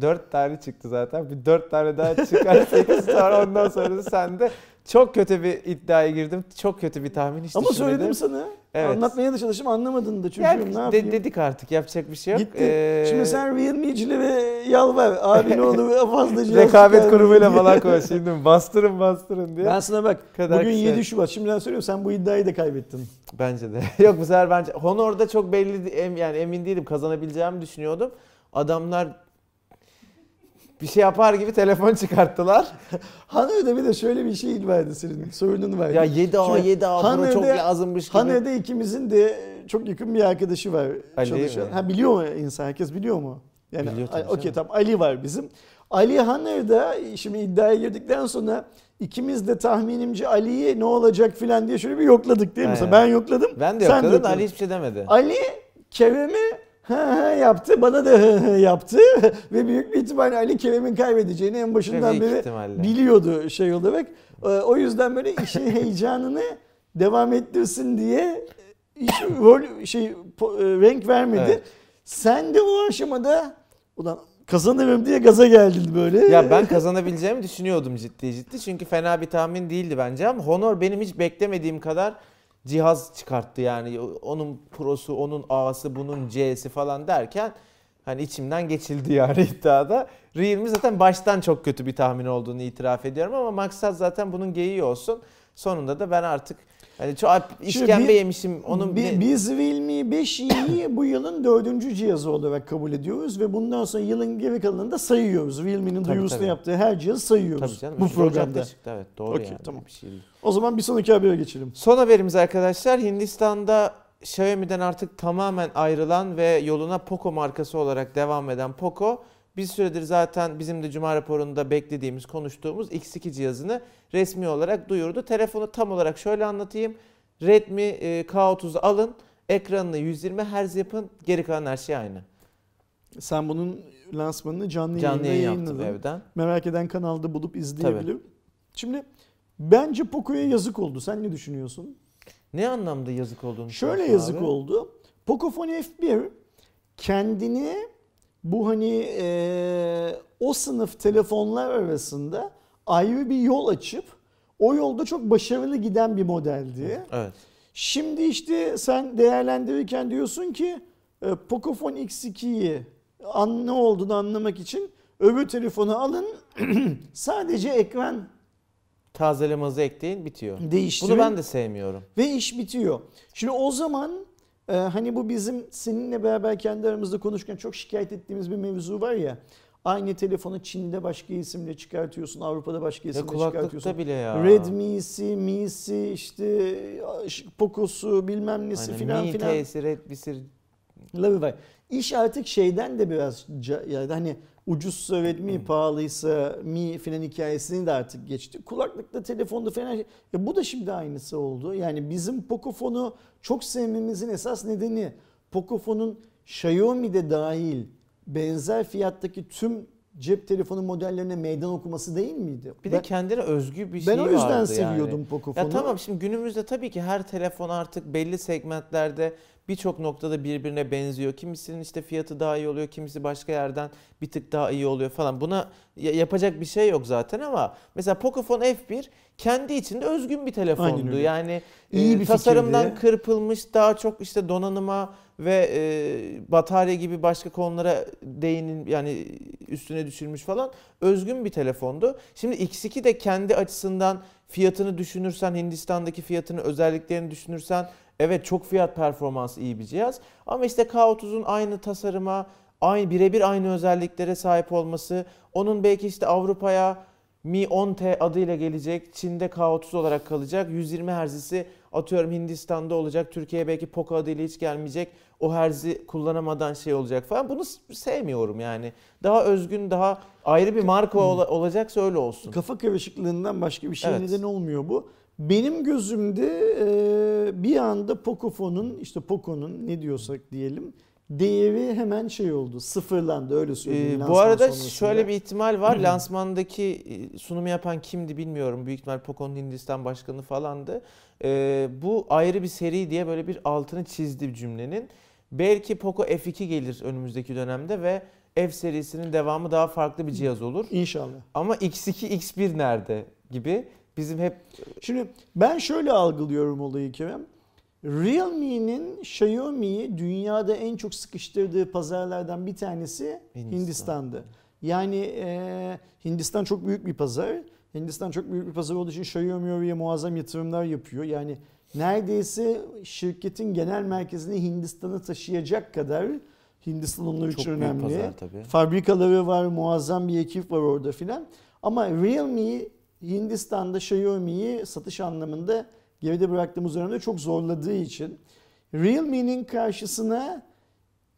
Dört tane çıktı zaten. Bir dört tane daha çıkar. Sekiz sonra ondan sonra sen de çok kötü bir iddiaya girdim. Çok kötü bir tahmin hiç Ama düşünmedim. söyledim sana. Evet. Anlatmaya da çalıştım anlamadın da çocuğum Yani ne de- dedik artık yapacak bir şey yok. Gitti. Ee, Şimdi sen Realme'cilere yalvar. Abi ne olur fazla cihaz rekabet kurumuyla falan konuş. Şimdi bastırın bastırın diye. Ben sana bak kadar bugün kısa. 7 Şubat. Şimdiden söylüyorum sen bu iddiayı da kaybettin. Bence de. Yok bu sefer bence Honor'da çok belli yani emin değilim kazanabileceğimi düşünüyordum. Adamlar bir şey yapar gibi telefon çıkarttılar. Haner'de bir de şöyle bir şey vardı senin sorunun vardı. Ya 7A Şimdi 7A Pro Haner'de- çok lazımmış gibi. Haner'de ikimizin de çok yakın bir arkadaşı var Ali çalışan. mi? Ha biliyor mu insan? Herkes biliyor mu? Yani Okey tamam Ali var bizim. Ali Haner'da şimdi iddiaya girdikten sonra ikimiz de tahminimce Ali'ye ne olacak filan diye şöyle bir yokladık değil mi? Aynen. Ben yokladım. ben de sen yokladım da yokladın. Ali hiçbir şey demedi. Ali Kerem'i hı hı yaptı. Bana da hı hı yaptı. Ve büyük bir ihtimalle Ali Kerem'in kaybedeceğini en başından beri ihtimalle. biliyordu şey olarak. Ee, O yüzden böyle işin heyecanını devam ettirsin diye hiç rol şey e, renk vermedi. Evet. Sen de o aşamada ulan kazanırım diye gaza geldin böyle. Ya ben kazanabileceğimi düşünüyordum ciddi ciddi. Çünkü fena bir tahmin değildi bence ama Honor benim hiç beklemediğim kadar cihaz çıkarttı yani. Onun Pro'su, onun A'sı, bunun C'si falan derken hani içimden geçildi yani iddiada. Realme zaten baştan çok kötü bir tahmin olduğunu itiraf ediyorum ama maksat zaten bunun geyiği olsun. Sonunda da ben artık hani çok işkembe bir- yemişim onun Bi- ne- Biz Realme 5i'yi bu yılın dördüncü cihazı olarak kabul ediyoruz ve bundan sonra yılın geri kalanını da sayıyoruz. Realme'nin duyurusunu tabii. yaptığı her cihazı sayıyoruz Tabii canım. bu programda. çıktı, evet doğru Okey, yani. tamam. Bir şey değil. O zaman bir sonraki habere geçelim. Son haberimiz arkadaşlar Hindistan'da Xiaomi'den artık tamamen ayrılan ve yoluna Poco markası olarak devam eden Poco bir süredir zaten bizim de Cuma raporunda beklediğimiz, konuştuğumuz X2 cihazını resmi olarak duyurdu. Telefonu tam olarak şöyle anlatayım. Redmi e, K30'u alın, ekranını 120 Hz yapın, geri kalan her şey aynı. Sen bunun lansmanını canlı, Canlı yayında yayın yayınladın. evden. Merak eden kanalda bulup izleyebilir. Şimdi bence Poco'ya yazık oldu. Sen ne düşünüyorsun? Ne anlamda yazık olduğunu Şöyle yazık abi? oldu. Pocophone F1 kendini bu hani eee, o sınıf telefonlar arasında ayrı bir yol açıp o yolda çok başarılı giden bir modeldi. Evet. Şimdi işte sen değerlendirirken diyorsun ki e, Pocophone X2'yi an, ne olduğunu anlamak için öbür telefonu alın sadece ekran Tazeleme hızı ekleyin bitiyor. değiştirin. Bunu ben de sevmiyorum. Ve iş bitiyor. Şimdi o zaman e, hani bu bizim seninle beraber kendi aramızda konuşurken çok şikayet ettiğimiz bir mevzu var ya. Aynı telefonu Çin'de başka isimle çıkartıyorsun, Avrupa'da başka Ya isimle çıkartıyorsun. kulaklıkta bile ya. Redmi'si, Mi'si, işte Poco'su bilmem nesi Aynen, filan Mi filan. T'si, Redmi'si, Lavı var. İş artık şeyden de biraz yani hani ucuzsa Redmi pahalıysa Mi filan hikayesini de artık geçti. Kulaklıkta telefonda falan. E bu da şimdi aynısı oldu. Yani bizim Pocofone'u çok sevmemizin esas nedeni Pocofone'un Xiaomi'de dahil benzer fiyattaki tüm cep telefonu modellerine meydan okuması değil miydi? Bir ben, de kendine özgü bir şey ben o yüzden vardı seviyordum yani. Pocofone'u. Ya tamam şimdi günümüzde tabii ki her telefon artık belli segmentlerde birçok noktada birbirine benziyor. Kimisinin işte fiyatı daha iyi oluyor, kimisi başka yerden bir tık daha iyi oluyor falan. Buna ya- yapacak bir şey yok zaten ama mesela Pocophone F1 kendi içinde özgün bir telefondu. Yani İyi e, bir tasarımdan fikirdi. kırpılmış daha çok işte donanıma ve e, batarya gibi başka konulara değinin yani üstüne düşülmüş falan özgün bir telefondu. Şimdi X2 de kendi açısından fiyatını düşünürsen Hindistan'daki fiyatını özelliklerini düşünürsen evet çok fiyat performans iyi bir cihaz ama işte K30'un aynı tasarıma aynı birebir aynı özelliklere sahip olması onun belki işte Avrupa'ya Mi 10T adıyla gelecek. Çin'de K30 olarak kalacak. 120 Hz'si atıyorum Hindistan'da olacak. Türkiye'ye belki Poco adıyla hiç gelmeyecek. O Hz'i kullanamadan şey olacak falan. Bunu sevmiyorum yani. Daha özgün, daha ayrı bir marka ola- olacaksa öyle olsun. Kafa karışıklığından başka bir şey Evet. neden olmuyor bu. Benim gözümde e, bir anda Pocofone'un işte Poco'nun ne diyorsak diyelim değeri hemen şey oldu sıfırlandı öyle söyleyeyim. Ee, bu arada sonrasında. şöyle bir ihtimal var. Lansmandaki sunumu yapan kimdi bilmiyorum. Büyük ihtimal Poco'nun Hindistan başkanı falandı. Ee, bu ayrı bir seri diye böyle bir altını çizdi cümlenin. Belki Poco F2 gelir önümüzdeki dönemde ve F serisinin devamı daha farklı bir cihaz olur. İnşallah. Ama X2, X1 nerede gibi bizim hep Şimdi ben şöyle algılıyorum olayı Kerem. Realme'nin Xiaomi'yi dünyada en çok sıkıştırdığı pazarlardan bir tanesi Hindistan. Hindistan'dı. Yani e, Hindistan çok büyük bir pazar. Hindistan çok büyük bir pazar olduğu için Xiaomi oraya muazzam yatırımlar yapıyor. Yani neredeyse şirketin genel merkezini Hindistan'a taşıyacak kadar Hindistan onlar için önemli. pazar tabii. Fabrikaları var, muazzam bir ekip var orada filan. Ama Realme Hindistan'da Xiaomi'yi satış anlamında geride bıraktığımız dönemde çok zorladığı için Realme'nin karşısına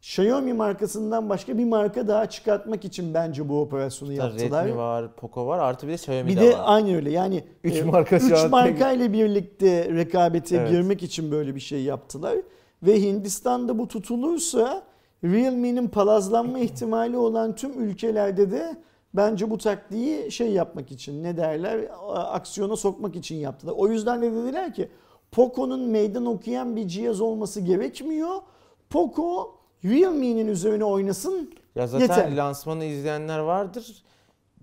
Xiaomi markasından başka bir marka daha çıkartmak için bence bu operasyonu Hatta yaptılar. Redmi var, Poco var artı bir de Xiaomi Bir de, de var. aynı öyle yani Üç e, marka üç marka ile birlikte rekabete Evet. girmek için böyle bir şey yaptılar. Ve Hindistan'da bu tutulursa Realme'nin palazlanma ihtimali olan tüm ülkelerde de bence bu taktiği şey yapmak için ne derler aksiyona sokmak için yaptılar. O yüzden de dediler ki Poco'nun meydan okuyan bir cihaz olması gerekmiyor. Poco Realme'nin üzerine oynasın Ya zaten Yeter. lansmanı izleyenler vardır.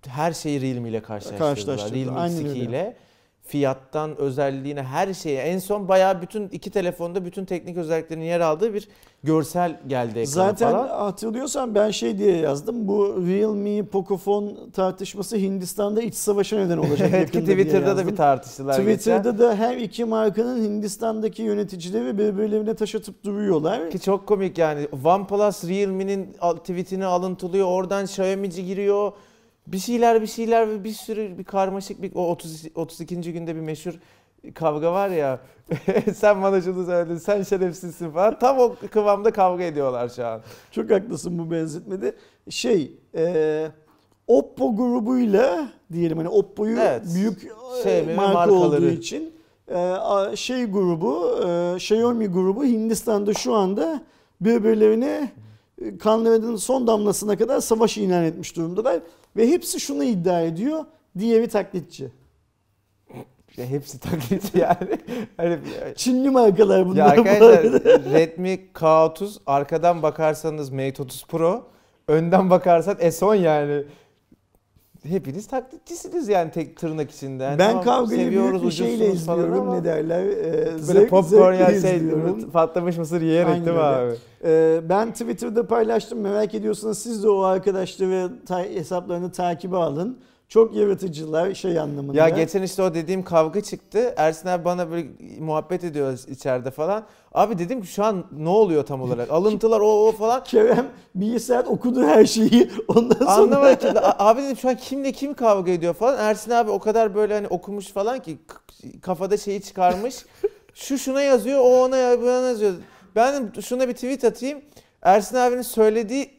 Her şeyi Realme ile karşılaştırdılar. Karşılaştırdılar, Realme aynen X2 öyle. ile. Fiyattan özelliğine her şeye en son bayağı bütün iki telefonda bütün teknik özelliklerinin yer aldığı bir görsel geldi ekrana Zaten falan. hatırlıyorsan ben şey diye yazdım. Bu Realme Pocophone tartışması Hindistan'da iç savaşa neden olacak Evet ki Twitter'da da bir tartıştılar geçen. Twitter'da da her iki markanın Hindistan'daki yöneticileri birbirlerine taş atıp duruyorlar. Ki çok komik yani. OnePlus Realme'nin al- tweetini alıntılıyor. Oradan Xiaomi'ci giriyor. Bir şeyler bir şeyler ve bir sürü bir karmaşık bir o 30 32. günde bir meşhur kavga var ya. sen bana şunu söyledin. Sen şerefsizsin falan. Tam o kıvamda kavga ediyorlar şu an. Çok haklısın bu benzetmede. Şey, e, Oppo grubuyla diyelim hani Oppo'yu Evet. büyük e, ve marka markaları. olduğu için e, şey grubu, e, Xiaomi grubu Hindistan'da şu anda birbirlerine kanlarının son damlasına kadar savaş ilan etmiş durumdalar ve hepsi şunu iddia ediyor. Diğeri taklitçi. Ya hepsi taklit yani. Hani Çinli markalar ya bunlar bu arkadaşlar. Redmi K30 arkadan bakarsanız Mate 30 Pro önden bakarsan S10 yani. Hepiniz taklitçisiniz yani tek tırnak içinde. Yani ben tamam, kavgayı büyük bir şeyle izliyorum. Ne derler? E, Böyle zevk- popcorn yerseydin patlamış mısır yiyerek Aynen değil mi abi? Ee, ben Twitter'da paylaştım. Merak ediyorsanız siz de o arkadaşları ta- hesaplarını takibe alın. Çok yaratıcılar şey anlamında. Ya geçen işte o dediğim kavga çıktı. Ersin abi bana böyle muhabbet ediyoruz içeride falan. Abi dedim ki şu an ne oluyor tam olarak? Alıntılar o o falan. Kerem bir saat okudu her şeyi. Ondan sonra Anlamadım ki. Abi dedim şu an kimle kim kavga ediyor falan. Ersin abi o kadar böyle hani okumuş falan ki kafada şeyi çıkarmış. Şu şuna yazıyor, o ona yazıyor. Ben şuna bir tweet atayım. Ersin abinin söylediği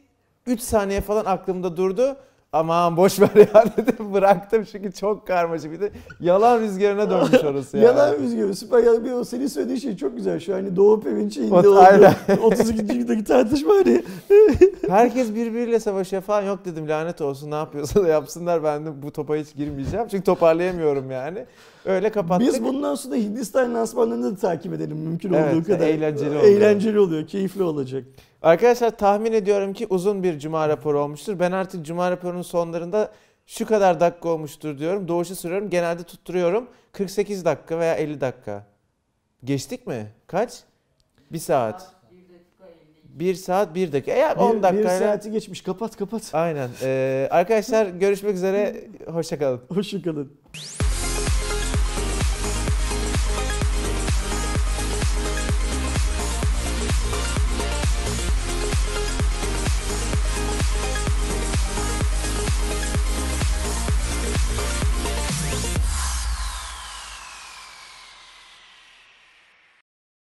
3 saniye falan aklımda durdu. Aman boş ver ya dedim bıraktım çünkü çok karmaşık bir de yalan rüzgarına dönmüş orası ya. Yalan rüzgarı süper yalan bir o senin söylediğin şey çok güzel. Şu hani Doğu Perinçek'inde Ot- oldu. aynen. 32. yüzyıldaki tartışma hani. Herkes birbiriyle savaşıyor falan. Yok dedim lanet olsun ne yapıyorsa da yapsınlar. Ben de bu topa hiç girmeyeceğim. Çünkü toparlayamıyorum yani. Öyle kapattık. Biz bundan sonra Hindistan lansmanlarını da takip edelim mümkün Evet, olduğu kadar. eğlenceli oluyor. Eğlenceli oluyor, keyifli olacak. Arkadaşlar tahmin ediyorum ki uzun bir cuma raporu olmuştur. Ben artık cuma raporunun sonlarında şu kadar dakika olmuştur diyorum. Doğuşu sürüyorum. Genelde tutturuyorum. 48 dakika veya 50 dakika. Geçtik mi? Kaç? Bir saat. 1 saat 1 dakika. Eğer 10 Bir, bir dakikayla... saati geçmiş. Kapat kapat. Aynen. Ee, arkadaşlar görüşmek üzere. Hoşçakalın. Hoşçakalın.